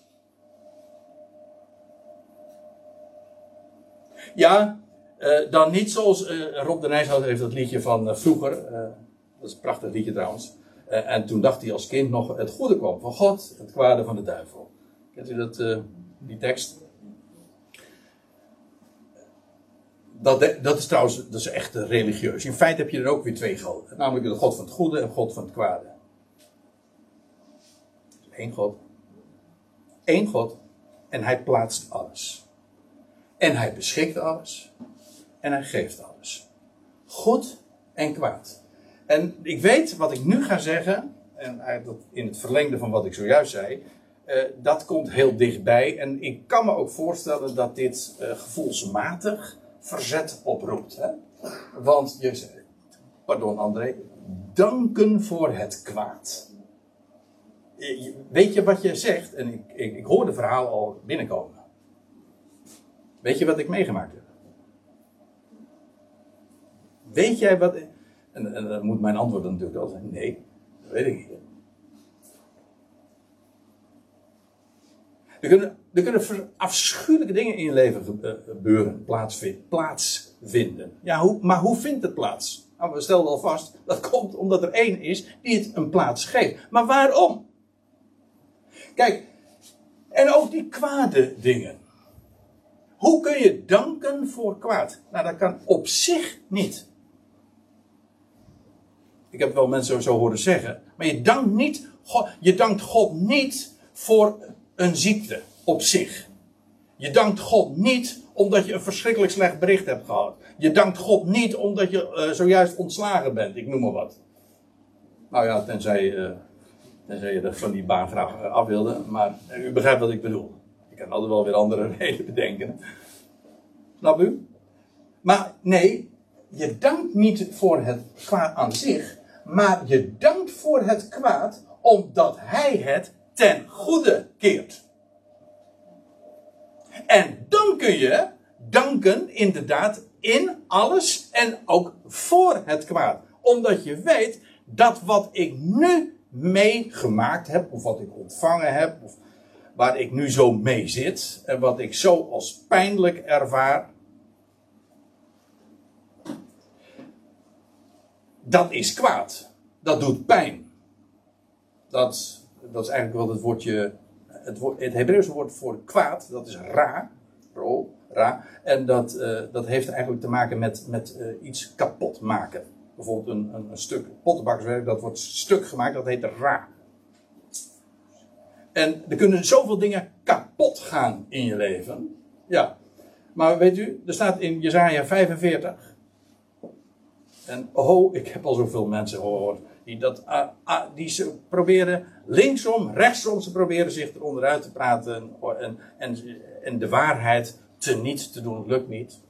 Ja, uh, dan niet zoals uh, Rob de Nijshout heeft dat liedje van uh, vroeger. dat is een prachtig liedje trouwens. en toen dacht hij als kind nog: het goede kwam van God, het kwade van de duivel. Kent u dat, die tekst? dat, dat is trouwens dat is echt religieus. In feite heb je er ook weer twee goden. Namelijk de God van het goede en God van het kwade. Eén God. Eén God. En hij plaatst alles. En hij beschikt alles. En hij geeft alles. Goed en kwaad. En ik weet wat ik nu ga zeggen. En in het verlengde van wat ik zojuist zei. Uh, dat komt heel dichtbij. En ik kan me ook voorstellen dat dit uh, gevoelsmatig verzet oproept. Hè? Want je pardon André, danken voor het kwaad. Weet je wat je zegt? En ik, ik, ik hoor de verhaal al binnenkomen. Weet je wat ik meegemaakt heb? Weet jij wat. En, dan moet mijn antwoord natuurlijk wel zijn: nee, dat weet ik niet. Er kunnen, er kunnen afschuwelijke dingen in je leven eh, gebeuren, plaatsvinden. plaatsvinden. Ja, hoe, maar hoe vindt het plaats? Nou, we stelden al vast, dat komt omdat er één is die het een plaats geeft. Maar waarom? Kijk, en ook die kwade dingen. Hoe kun je danken voor kwaad? Nou, dat kan op zich niet. Ik heb wel mensen zo horen zeggen. Maar je dankt niet, je dankt God niet voor een ziekte op zich. Je dankt God niet omdat je een verschrikkelijk slecht bericht hebt gehad. Je dankt God niet omdat je uh, zojuist ontslagen bent, ik noem maar wat. Nou ja, tenzij, uh, tenzij je van die baan graag af wilde. Maar u begrijpt wat ik bedoel. Ik kan altijd wel weer andere redenen bedenken. Snap u? Maar nee, je dankt niet voor het kwaad aan zich. Maar je dankt voor het kwaad omdat hij het ten goede keert. En dan kun je danken inderdaad in alles en ook voor het kwaad. Omdat je weet dat wat ik nu meegemaakt heb, of wat ik ontvangen heb, of waar ik nu zo mee zit, en wat ik zo als pijnlijk ervaar, dat is kwaad. Dat doet pijn. Dat, dat is eigenlijk wat het woordje, het, woord, het Hebreeuwse woord voor kwaad, dat is ra, ro, ra. En dat, uh, dat heeft eigenlijk te maken met, met uh, iets kapot maken. Bijvoorbeeld een, een, een stuk pottenbakkerswerk, dat wordt stuk gemaakt, dat heet ra. En er kunnen zoveel dingen kapot gaan in je leven. Ja. Maar weet u, er staat in Jezaja 45. En oh, ik heb al zoveel mensen gehoord die, dat, uh, uh, die ze proberen linksom, rechtsom, ze proberen zich eronder uit te praten en, en, en de waarheid te niet te doen, lukt niet.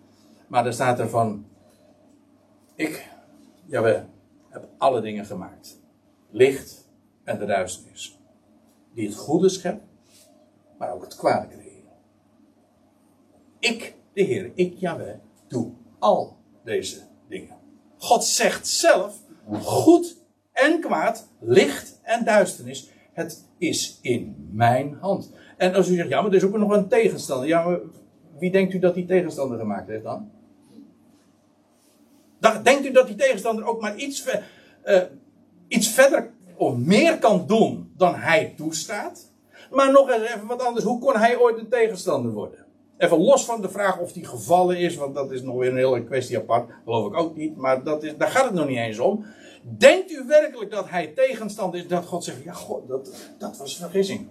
Maar er staat er van, ik, ja, we hebben alle dingen gemaakt. Licht en de duisternis. Die het goede schept, maar ook het kwade creëren. Ik, de Heer, ik, Jawel, doe al deze dingen. God zegt zelf, goed en kwaad, licht en duisternis, het is in mijn hand. En als u zegt, ja, maar er is ook nog een tegenstander. Ja, wie denkt u dat die tegenstander gemaakt heeft dan? Denkt u dat die tegenstander ook maar iets, uh, iets verder of meer kan doen dan hij toestaat? Maar nog eens even wat anders. Hoe kon hij ooit een tegenstander worden? Even los van de vraag of die gevallen is, want dat is nog weer een hele kwestie apart. Geloof ik ook niet, maar dat is, daar gaat het nog niet eens om. Denkt u werkelijk dat hij tegenstand is dat God zegt: Ja, God, dat, dat was vergissing.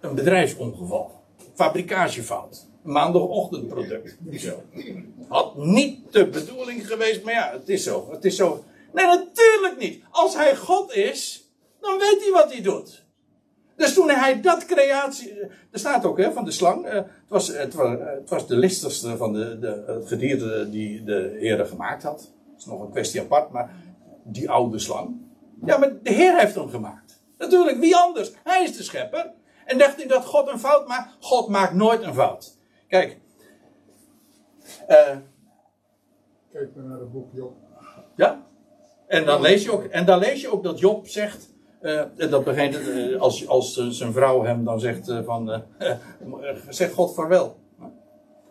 Een bedrijfsongeval. Fabricatiefout. Een maandagochtendproduct. Zo. Had niet de bedoeling geweest, maar ja, het is zo. Het is zo. Nee, natuurlijk niet. Als hij God is, dan weet hij wat hij doet. Dus toen hij dat creatie. Er staat ook hè, van de slang. Eh, het, was, het, was, het was de listigste van de, de, het gedierte die de Heer gemaakt had. Dat is nog een kwestie apart, maar die oude slang. Ja, maar de Heer heeft hem gemaakt. Natuurlijk, wie anders? Hij is de schepper. En dacht u dat God een fout maakt? God maakt nooit een fout. Kijk. Uh, Kijk maar naar het boek Job. Ja. En dan lees je ook, en dan lees je ook dat Job zegt. Uh, dat begint, uh, als, als zijn vrouw hem dan zegt uh, van, zeg God vaarwel.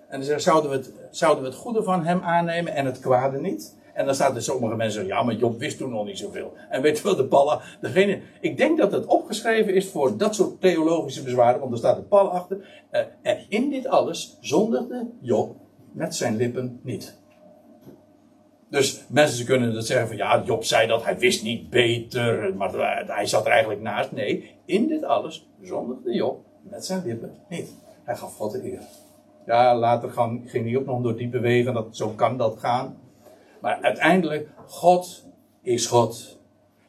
En dan zegt, zouden we, het, zouden we het goede van hem aannemen en het kwade niet? En dan staat er sommige mensen, ja, maar Job wist toen nog niet zoveel. En weet wel, de Palla, degene, ik denk dat het opgeschreven is voor dat soort theologische bezwaren, want er staat een Palla achter. en in dit alles zondigde Job met zijn lippen niet. Dus mensen kunnen dat zeggen van ja, Job zei dat, hij wist niet beter, maar hij zat er eigenlijk naast. Nee, in dit alles zondigde Job met zijn lippen niet. Hij gaf God de eer. Ja, later ging ook nog door diepe wegen, dat, zo kan dat gaan. Maar uiteindelijk, God is God.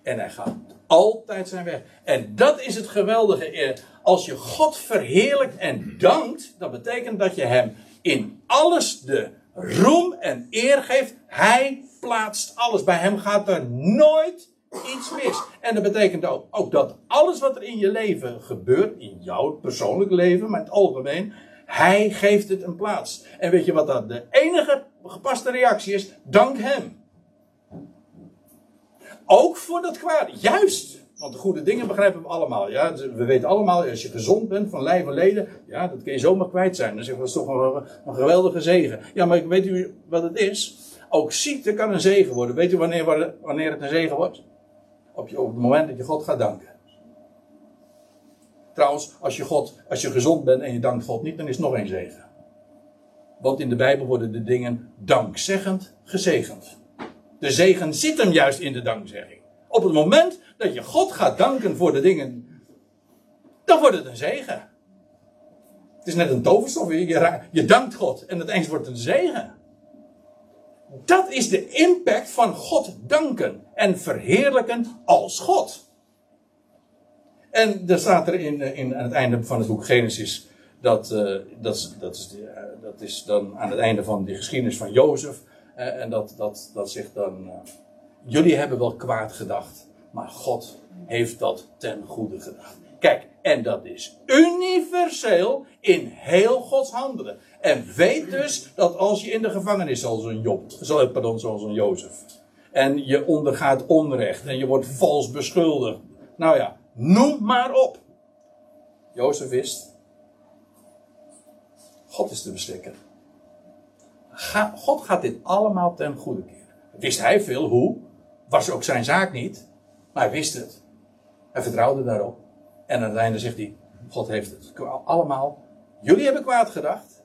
En hij gaat altijd zijn weg. En dat is het geweldige. Als je God verheerlijkt en dankt, dat betekent dat je hem in alles de roem en eer geeft. Hij plaatst alles. Bij hem gaat er nooit iets mis. En dat betekent ook, ook dat alles wat er in je leven gebeurt, in jouw persoonlijk leven, maar in het algemeen, hij geeft het een plaats. En weet je wat dan de enige gepaste reactie is? Dank hem. Ook voor dat kwaad. Juist. Want de goede dingen begrijpen we allemaal. Ja? We weten allemaal, als je gezond bent van lijf en leden, ja, dat kun je zomaar kwijt zijn. Dan zeggen we, dat is toch een, een geweldige zegen. Ja, maar weet u wat het is? Ook ziekte kan een zegen worden. Weet u wanneer, wanneer het een zegen wordt? Op, je, op het moment dat je God gaat danken. Trouwens, als je, God, als je gezond bent en je dankt God niet, dan is het nog een zegen. Want in de Bijbel worden de dingen dankzeggend gezegend. De zegen zit hem juist in de dankzegging. Op het moment dat je God gaat danken voor de dingen, dan wordt het een zegen. Het is net een toverstof. Je, je, dankt God en het eens wordt een zegen. Dat is de impact van God danken en verheerlijken als God. En er staat er in, in, aan het einde van het boek Genesis. Dat, dat, dat, is, uh, dat is dan aan het einde van de geschiedenis van Jozef. En dat, dat, dat zegt dan. jullie hebben wel kwaad gedacht. Maar God heeft dat ten goede gedacht. Kijk, en dat is universeel in heel Gods handelen. En weet dus dat als je in de gevangenis, zoals een Job, pardon, zoals een Jozef. En je ondergaat onrecht en je wordt vals beschuldigd. Nou ja, noem maar op. Jozef wist. God is de bestikker. God gaat dit allemaal ten goede keren. Wist hij veel hoe? Was ook zijn zaak niet. Maar hij wist het. Hij vertrouwde daarop. En aan het einde zegt hij: God heeft het allemaal. Jullie hebben kwaad gedacht.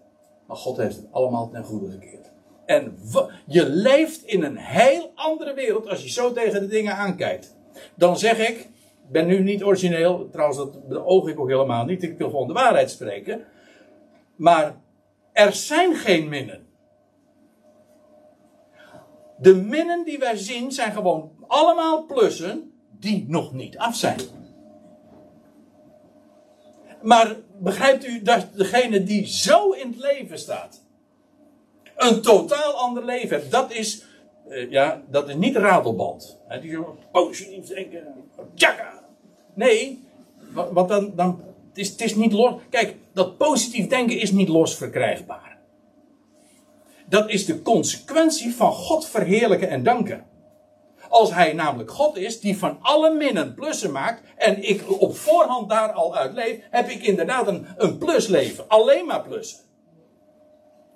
Maar God heeft het allemaal ten goede gekeerd. En je leeft in een heel andere wereld als je zo tegen de dingen aankijkt. Dan zeg ik, ben nu niet origineel, trouwens dat beoog ik ook helemaal niet, ik wil gewoon de waarheid spreken. Maar er zijn geen minnen. De minnen die wij zien zijn gewoon allemaal plussen die nog niet af zijn. Maar begrijpt u dat degene die zo in het leven staat, een totaal ander leven heeft, dat is, uh, ja, dat is niet ratelband. He, die positief denken, tjaka. Nee, want dan, dan het is, het is niet los. Kijk, dat positief denken is niet los verkrijgbaar. Dat is de consequentie van God verheerlijken en danken. Als hij namelijk God is, die van alle minnen plussen maakt, en ik op voorhand daar al uit leef, heb ik inderdaad een, een plusleven. Alleen maar plussen.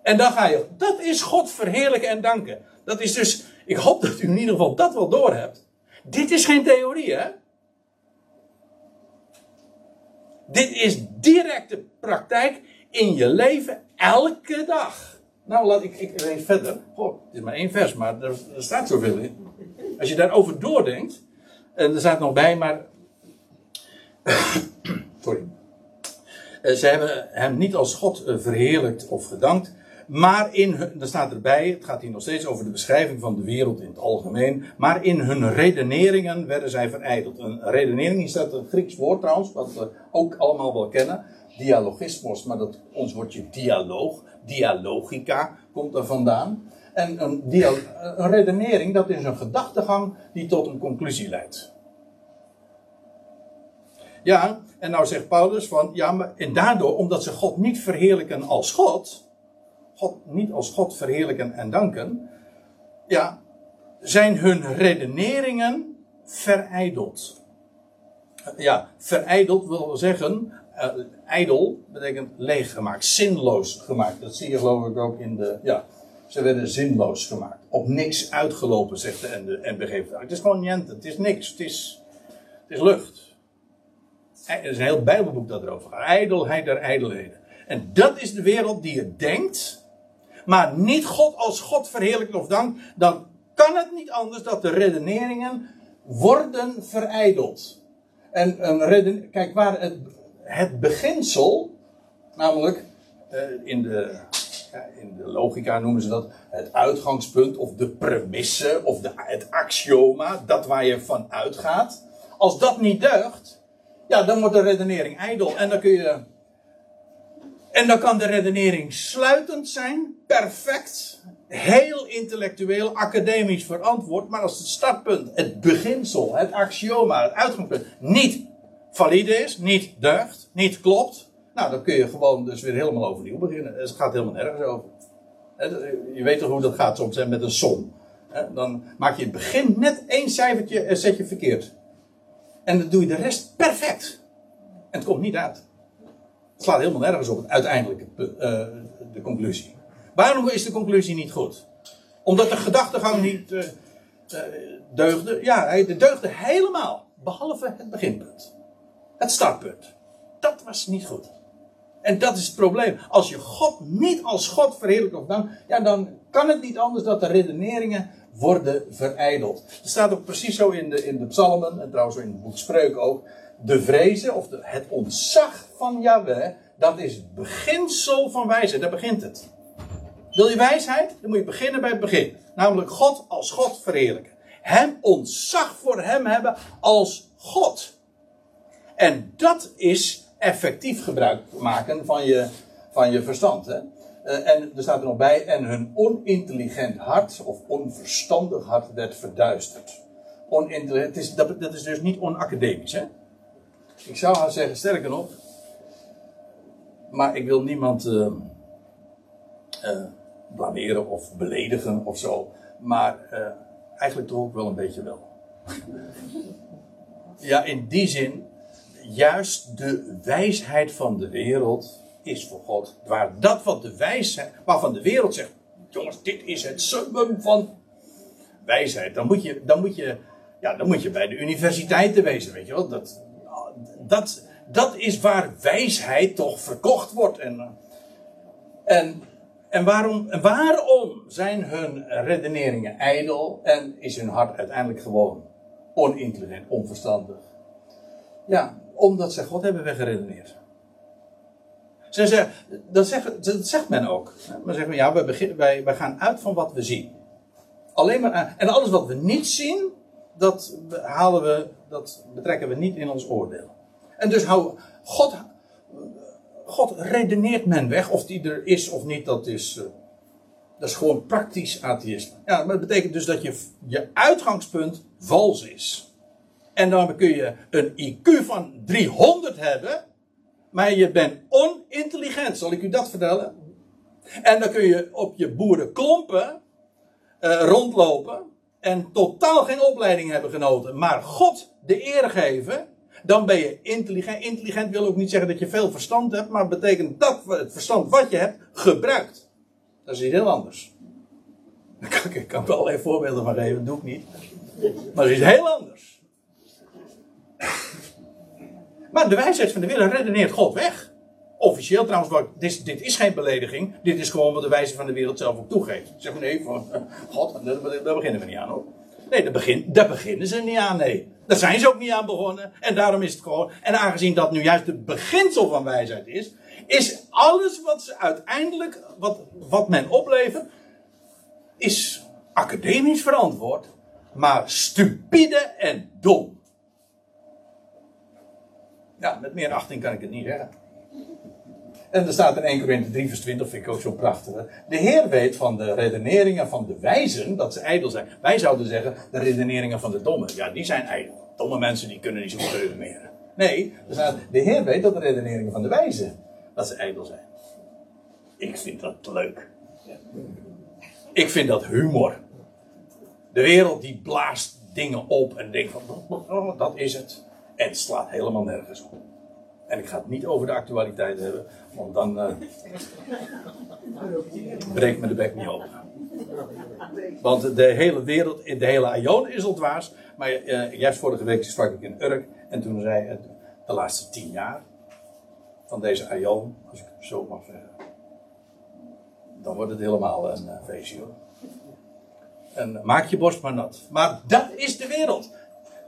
En dan ga je, dat is God verheerlijken en danken. Dat is dus, ik hoop dat u in ieder geval dat wel door hebt. Dit is geen theorie, hè? Dit is directe praktijk in je leven elke dag. Nou, laat ik, ik lees verder. Goh, het is maar één vers, maar er staat zoveel in. Als je daarover doordenkt, en er staat nog bij, maar. Sorry. Eh, ze hebben hem niet als God eh, verheerlijkt of gedankt, maar in hun, er staat erbij, het gaat hier nog steeds over de beschrijving van de wereld in het algemeen, maar in hun redeneringen werden zij verijdeld. Een redenering is dat een Grieks woord trouwens, wat we ook allemaal wel kennen, dialogismos, maar dat ons woordje dialoog, dialogica komt er vandaan. En een, een redenering, dat is een gedachtegang die tot een conclusie leidt. Ja, en nou zegt Paulus van, ja, maar en daardoor, omdat ze God niet verheerlijken als God, God niet als God verheerlijken en danken, ja, zijn hun redeneringen verijdeld. Ja, verijdeld wil zeggen, uh, ijdel betekent leeg gemaakt, zinloos gemaakt. Dat zie je geloof ik ook in de, ja, ze werden zinloos gemaakt. Op niks uitgelopen, zegt de NBG. Het is gewoon niente. Het is niks. Het is, het is lucht. Er is een heel Bijbelboek dat erover gaat. Ijdelheid der ijdelheden. En dat is de wereld die je denkt. Maar niet God als God verheerlijkt of dank. Dan kan het niet anders dat de redeneringen worden verijdeld. En een reden, kijk waar het, het beginsel, namelijk uh, in de in de logica noemen ze dat het uitgangspunt of de premisse of de, het axioma, dat waar je van uitgaat. Als dat niet deugt, ja, dan wordt de redenering ijdel. En dan kun je. En dan kan de redenering sluitend zijn, perfect, heel intellectueel, academisch verantwoord. Maar als het startpunt, het beginsel, het axioma, het uitgangspunt niet valide is, niet deugt, niet klopt, nou, dan kun je gewoon dus weer helemaal overnieuw beginnen. Het gaat helemaal nergens over. Je weet toch hoe dat gaat soms met een som. Dan maak je in het begin net één cijfertje en zet je verkeerd. En dan doe je de rest perfect. En het komt niet uit. Het slaat helemaal nergens op, uiteindelijk uh, de conclusie. Waarom is de conclusie niet goed? Omdat de gedachtegang niet uh, deugde. Ja, hij deugde helemaal. Behalve het beginpunt. Het startpunt. Dat was niet goed. En dat is het probleem. Als je God niet als God verheerlijkt of dan, ja, dan kan het niet anders dat de redeneringen worden verijdeld. Er staat ook precies zo in de, in de psalmen, en trouwens in het boek Spreuk ook, de vrezen of de, het ontzag van Yahweh Dat is het beginsel van wijsheid. Daar begint het. Wil je wijsheid? Dan moet je beginnen bij het begin. Namelijk God als God verheerlijken. Hem ontzag voor hem hebben als God. En dat is effectief gebruik maken van je, van je verstand. Hè? Eh, en er staat er nog bij, en hun onintelligent hart of onverstandig hart werd verduisterd. Onintelligent, is, dat, dat is dus niet onacademisch. Hè? Ik zou haar zeggen, sterker nog, maar ik wil niemand uh, uh, blameren of beledigen of zo. Maar eigenlijk toch ook wel een beetje wel. ja, in die zin, juist de wijsheid van de wereld is voor God waar dat wat de wijsheid, waarvan de wereld zegt, jongens, dit is het summum van wijsheid. Dan moet je, dan moet je, ja, dan moet je bij de universiteiten wezen, weet je wel. Dat, dat, dat is waar wijsheid toch verkocht wordt. En, en, en, waarom, waarom zijn hun redeneringen ijdel en is hun hart uiteindelijk gewoon onintelligent, onverstandig? Ja, omdat ze God hebben weggeredeneerd. Ze zeggen, dat, zegt, dat zegt men ook. Maar zeggen ja, wij, begin, wij, wij gaan uit van wat we zien. Alleen maar en alles wat we niet zien, dat halen we, dat betrekken we niet in ons oordeel. En dus hou, God, God redeneert men weg. Of die er is of niet, dat is, eh, dat is gewoon praktisch atheïsme. Ja, maar dat betekent dus dat je, je uitgangspunt vals is. En dan kun je een IQ van 300 hebben. Maar je bent onintelligent, zal ik u dat vertellen? En dan kun je op je boerenklompen uh, rondlopen en totaal geen opleiding hebben genoten, maar God de eer geven, dan ben je intelligent. Intelligent wil ook niet zeggen dat je veel verstand hebt, maar betekent dat het verstand wat je hebt gebruikt. Dat is iets heel anders. Ik kan er allerlei voorbeelden van geven, dat doe ik niet. Maar dat is heel anders. Maar de wijsheid van de wereld redeneert God weg. Officieel trouwens, dit, dit, is geen belediging. Dit is gewoon wat de wijze van de wereld zelf ook toegeeft. Zeg maar nee, van, God, daar, beginnen we niet aan hoor. Nee, daar beginnen ze niet aan, nee. Daar zijn ze ook niet aan begonnen. En daarom is het gewoon. En aangezien dat nu juist het beginsel van wijsheid is, is alles wat ze uiteindelijk, wat, wat men oplevert, is academisch verantwoord, maar stupide en dom. Ja, met meer achting kan ik het niet zeggen. En er staat in 1 Corinthië 3 vers 20, vind ik ook zo prachtig. De Heer weet van de redeneringen van de wijzen dat ze ijdel zijn. Wij zouden zeggen, de redeneringen van de dommen, ja, die zijn ijdel. Domme mensen die kunnen niet zo goed redeneren. Nee, er staat, de Heer weet dat de redeneringen van de wijzen, dat ze ijdel zijn. Ik vind dat leuk. Ik vind dat humor. De wereld die blaast dingen op en denkt van, oh, dat is het. En het slaat helemaal nergens op. En ik ga het niet over de actualiteit hebben, want dan uh, breekt me de bek niet open. Want de hele wereld, de hele Aion is al dwaas. Maar uh, juist vorige week sprak ik in Urk en toen zei het de laatste tien jaar van deze Aion, als ik het zo mag zeggen, dan wordt het helemaal een uh, feestje hoor. En maak je borst maar nat. Maar dat is de wereld.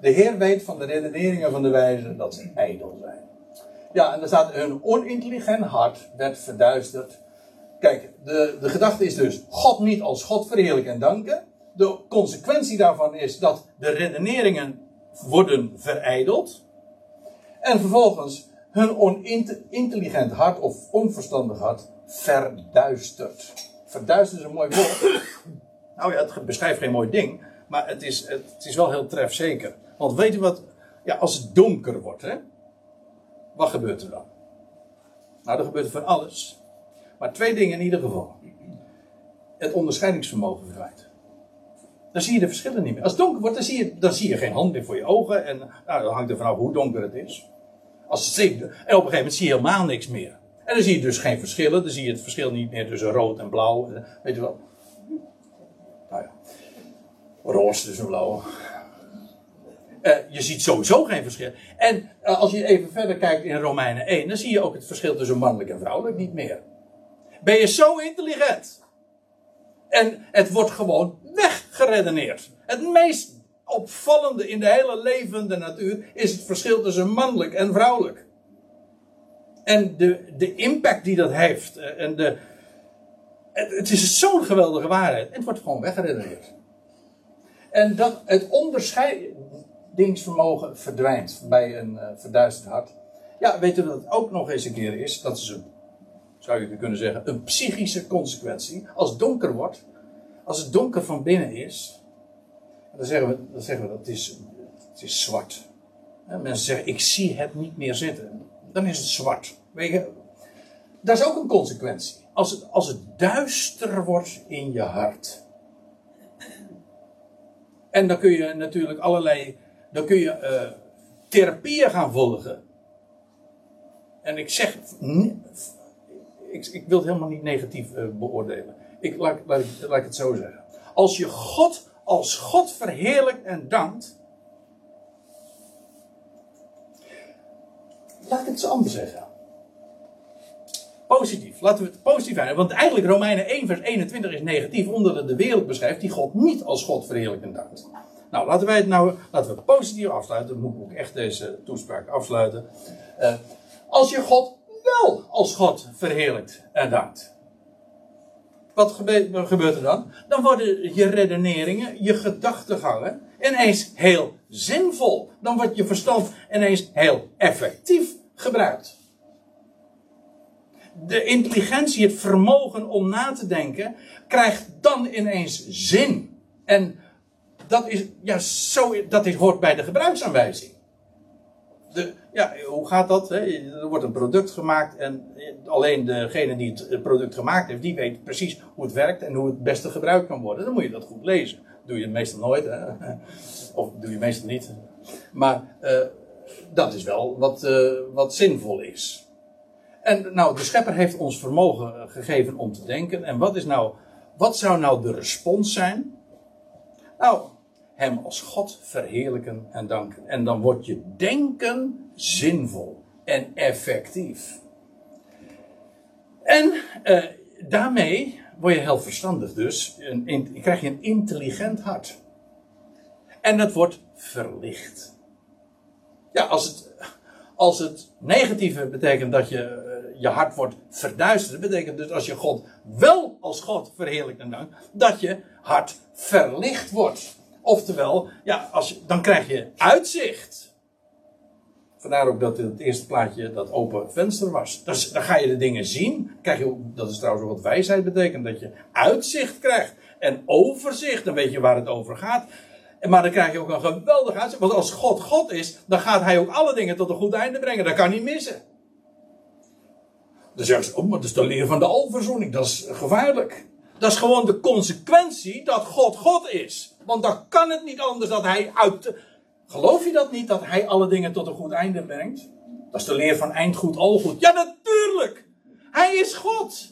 De Heer weet van de redeneringen van de wijzen dat ze ijdel zijn. Ja, en er staat hun onintelligent hart werd verduisterd. Kijk, de, de gedachte is dus God niet als God verheerlijken en danken. De consequentie daarvan is dat de redeneringen worden verijdeld. En vervolgens hun onintelligent hart of onverstandig hart verduisterd. Verduisterd is een mooi woord. Nou ja, het beschrijft geen mooi ding, maar het is, het is wel heel trefzeker. Want weet u wat, ja, als het donker wordt, hè, wat gebeurt er dan? Nou, er gebeurt van alles. Maar twee dingen in ieder geval. Het onderscheidingsvermogen verdwijnt. Dan zie je de verschillen niet meer. Als het donker wordt, dan zie je, dan zie je geen hand meer voor je ogen. En nou, dan hangt er vanaf hoe donker het is. Als het en op een gegeven moment zie je helemaal niks meer. En dan zie je dus geen verschillen. Dan zie je het verschil niet meer tussen rood en blauw. Weet je wel. Nou ja. Roze tussen blauw. Uh, je ziet sowieso geen verschil. En uh, als je even verder kijkt in Romeinen 1, dan zie je ook het verschil tussen mannelijk en vrouwelijk niet meer. Ben je zo intelligent? En het wordt gewoon weggeredeneerd. Het meest opvallende in de hele levende natuur is het verschil tussen mannelijk en vrouwelijk. En de, de impact die dat heeft. eh, En de, het, is zo'n geweldige waarheid. Het wordt gewoon weggeredeneerd. En dat het onderscheidingsvermogen verdwijnt bij een uh, verduisterd hart. Ja, weet u dat het ook nog eens een keer is? Dat is een, zou je kunnen zeggen, een psychische consequentie. Als het donker wordt, als het donker van binnen is, dan zeggen we, dan zeggen we dat is, het is zwart. En mensen zeggen, ik zie het niet meer zitten. Dan is het zwart. Weet dat is ook een consequentie. Als het, als het duister wordt in je hart. En dan kun je natuurlijk allerlei. Dan kun je uh, therapieën gaan volgen. En ik zeg. Ik, ik wil het helemaal niet negatief uh, beoordelen. Ik, laat, laat, het zo zeggen. Als je God als God verheerlijkt en dankt. Laat ik het zo anders zeggen. Positief. Laten we het positief houden. Want eigenlijk Romeinen 1 vers 21 is negatief. Omdat het de wereld beschrijft die God niet als God verheerlijkt en dankt. Nou, laten wij het nou laten we positief afsluiten. Dan moet ik ook echt deze toespraak afsluiten. Uh, als je God wel als God verheerlijkt en dankt. Wat gebeurt er dan? Dan worden je redeneringen, je gedachtegangen ineens heel zinvol. Dan wordt je verstand ineens heel effectief gebruikt. De intelligentie, het vermogen om na te denken, krijgt dan ineens zin. En dat, is, ja, zo, dat is, hoort bij de gebruiksaanwijzing. De, ja, hoe gaat dat? Hè? Er wordt een product gemaakt en alleen degene die het product gemaakt heeft, die weet precies hoe het werkt en hoe het beste gebruikt kan worden. Dan moet je dat goed lezen. Doe je meestal nooit, hè? of doe je meestal niet. Maar uh, dat is wel wat, wat zinvol is. En nou, de schepper heeft ons vermogen gegeven om te denken. En wat is nou, wat zou nou de respons zijn? Nou, hem als God verheerlijken en danken. En dan wordt je denken zinvol en effectief. En uh, daarmee word je heel verstandig dus. Een, krijg je een intelligent hart. En dat wordt verlicht. Ja, als het, als het negatieve betekent dat je, uh, je hart wordt verduisterd, betekent dus als je God wel als God verheerlijkt en dankt, dat je hart verlicht wordt. Oftewel, ja, als dan krijg je uitzicht. Vandaar ook dat het eerste plaatje dat open venster was. Dan ga je de dingen zien. Krijg je, dat is trouwens wat wijsheid betekent. Dat je uitzicht krijgt. En overzicht. Dan weet je waar het over gaat. Maar dan krijg je ook een geweldig uitzicht. Want als God God is, dan gaat hij ook alle dingen tot een goed einde brengen. Dat kan niet missen. Dan zeggen ze, oh, maar dat is de leer van de alverzoening. Dat is gevaarlijk. Dat is gewoon de consequentie dat God God is. Want dan kan het niet anders dat hij uit. Geloof je dat niet, dat hij alle dingen tot een goed einde brengt? Dat is de leer van eindgoed, al goed. Ja, natuurlijk! Hij is God.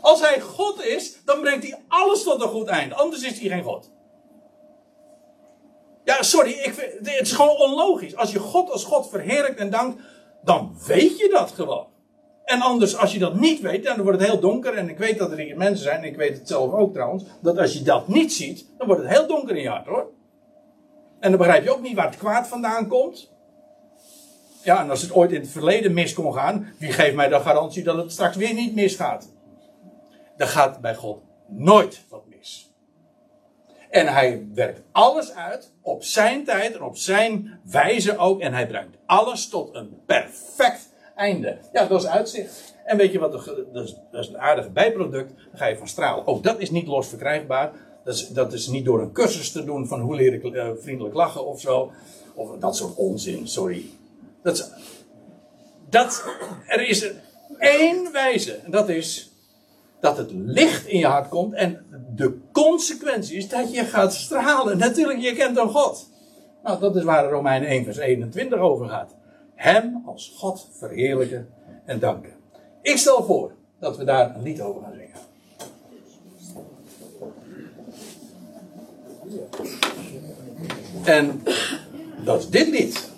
Als hij God is, dan brengt hij alles tot een goed einde. Anders is hij geen God. Ja, sorry, ik het is gewoon onlogisch. Als je God als God verheerlijkt en dankt, dan weet je dat gewoon. En anders, als je dat niet weet, dan wordt het heel donker. En ik weet dat er hier mensen zijn, en ik weet het zelf ook trouwens, dat als je dat niet ziet, dan wordt het heel donker in je hart hoor. En dan begrijp je ook niet waar het kwaad vandaan komt. Ja, en als het ooit in het verleden mis kon gaan, wie geeft mij de garantie dat het straks weer niet misgaat? Er gaat bij God nooit wat mis. En hij werkt alles uit op zijn tijd en op zijn wijze ook. En hij brengt alles tot een perfect einde. Ja, dat is uitzicht. En weet je wat, dat is, een aardige bijproduct. Dan ga je van stralen. Ook dat is niet los verkrijgbaar. Dat is, dat is niet door een cursus te doen van hoe leer ik uh, vriendelijk lachen of zo. Of dat soort onzin, sorry. Dat dat, er is één wijze. En dat is dat het licht in je hart komt. En de consequentie is dat je gaat stralen. Natuurlijk, je kent dan God. Nou, dat is waar Romeinen 1 vers 21 over gaat. Hem als God verheerlijken en danken. Ik stel voor dat we daar een lied over gaan zingen. En dat is dit lied.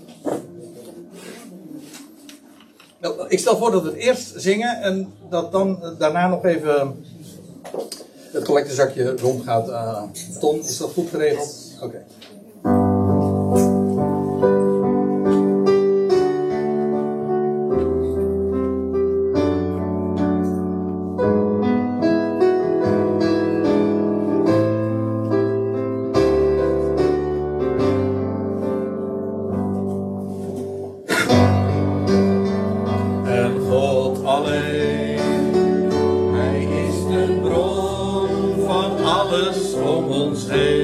Nou, ik stel voor dat we het eerst zingen en dat dan daarna nog even het collectezakje rondgaat. Uh, Ton, is dat goed geregeld? Oké. Okay. Om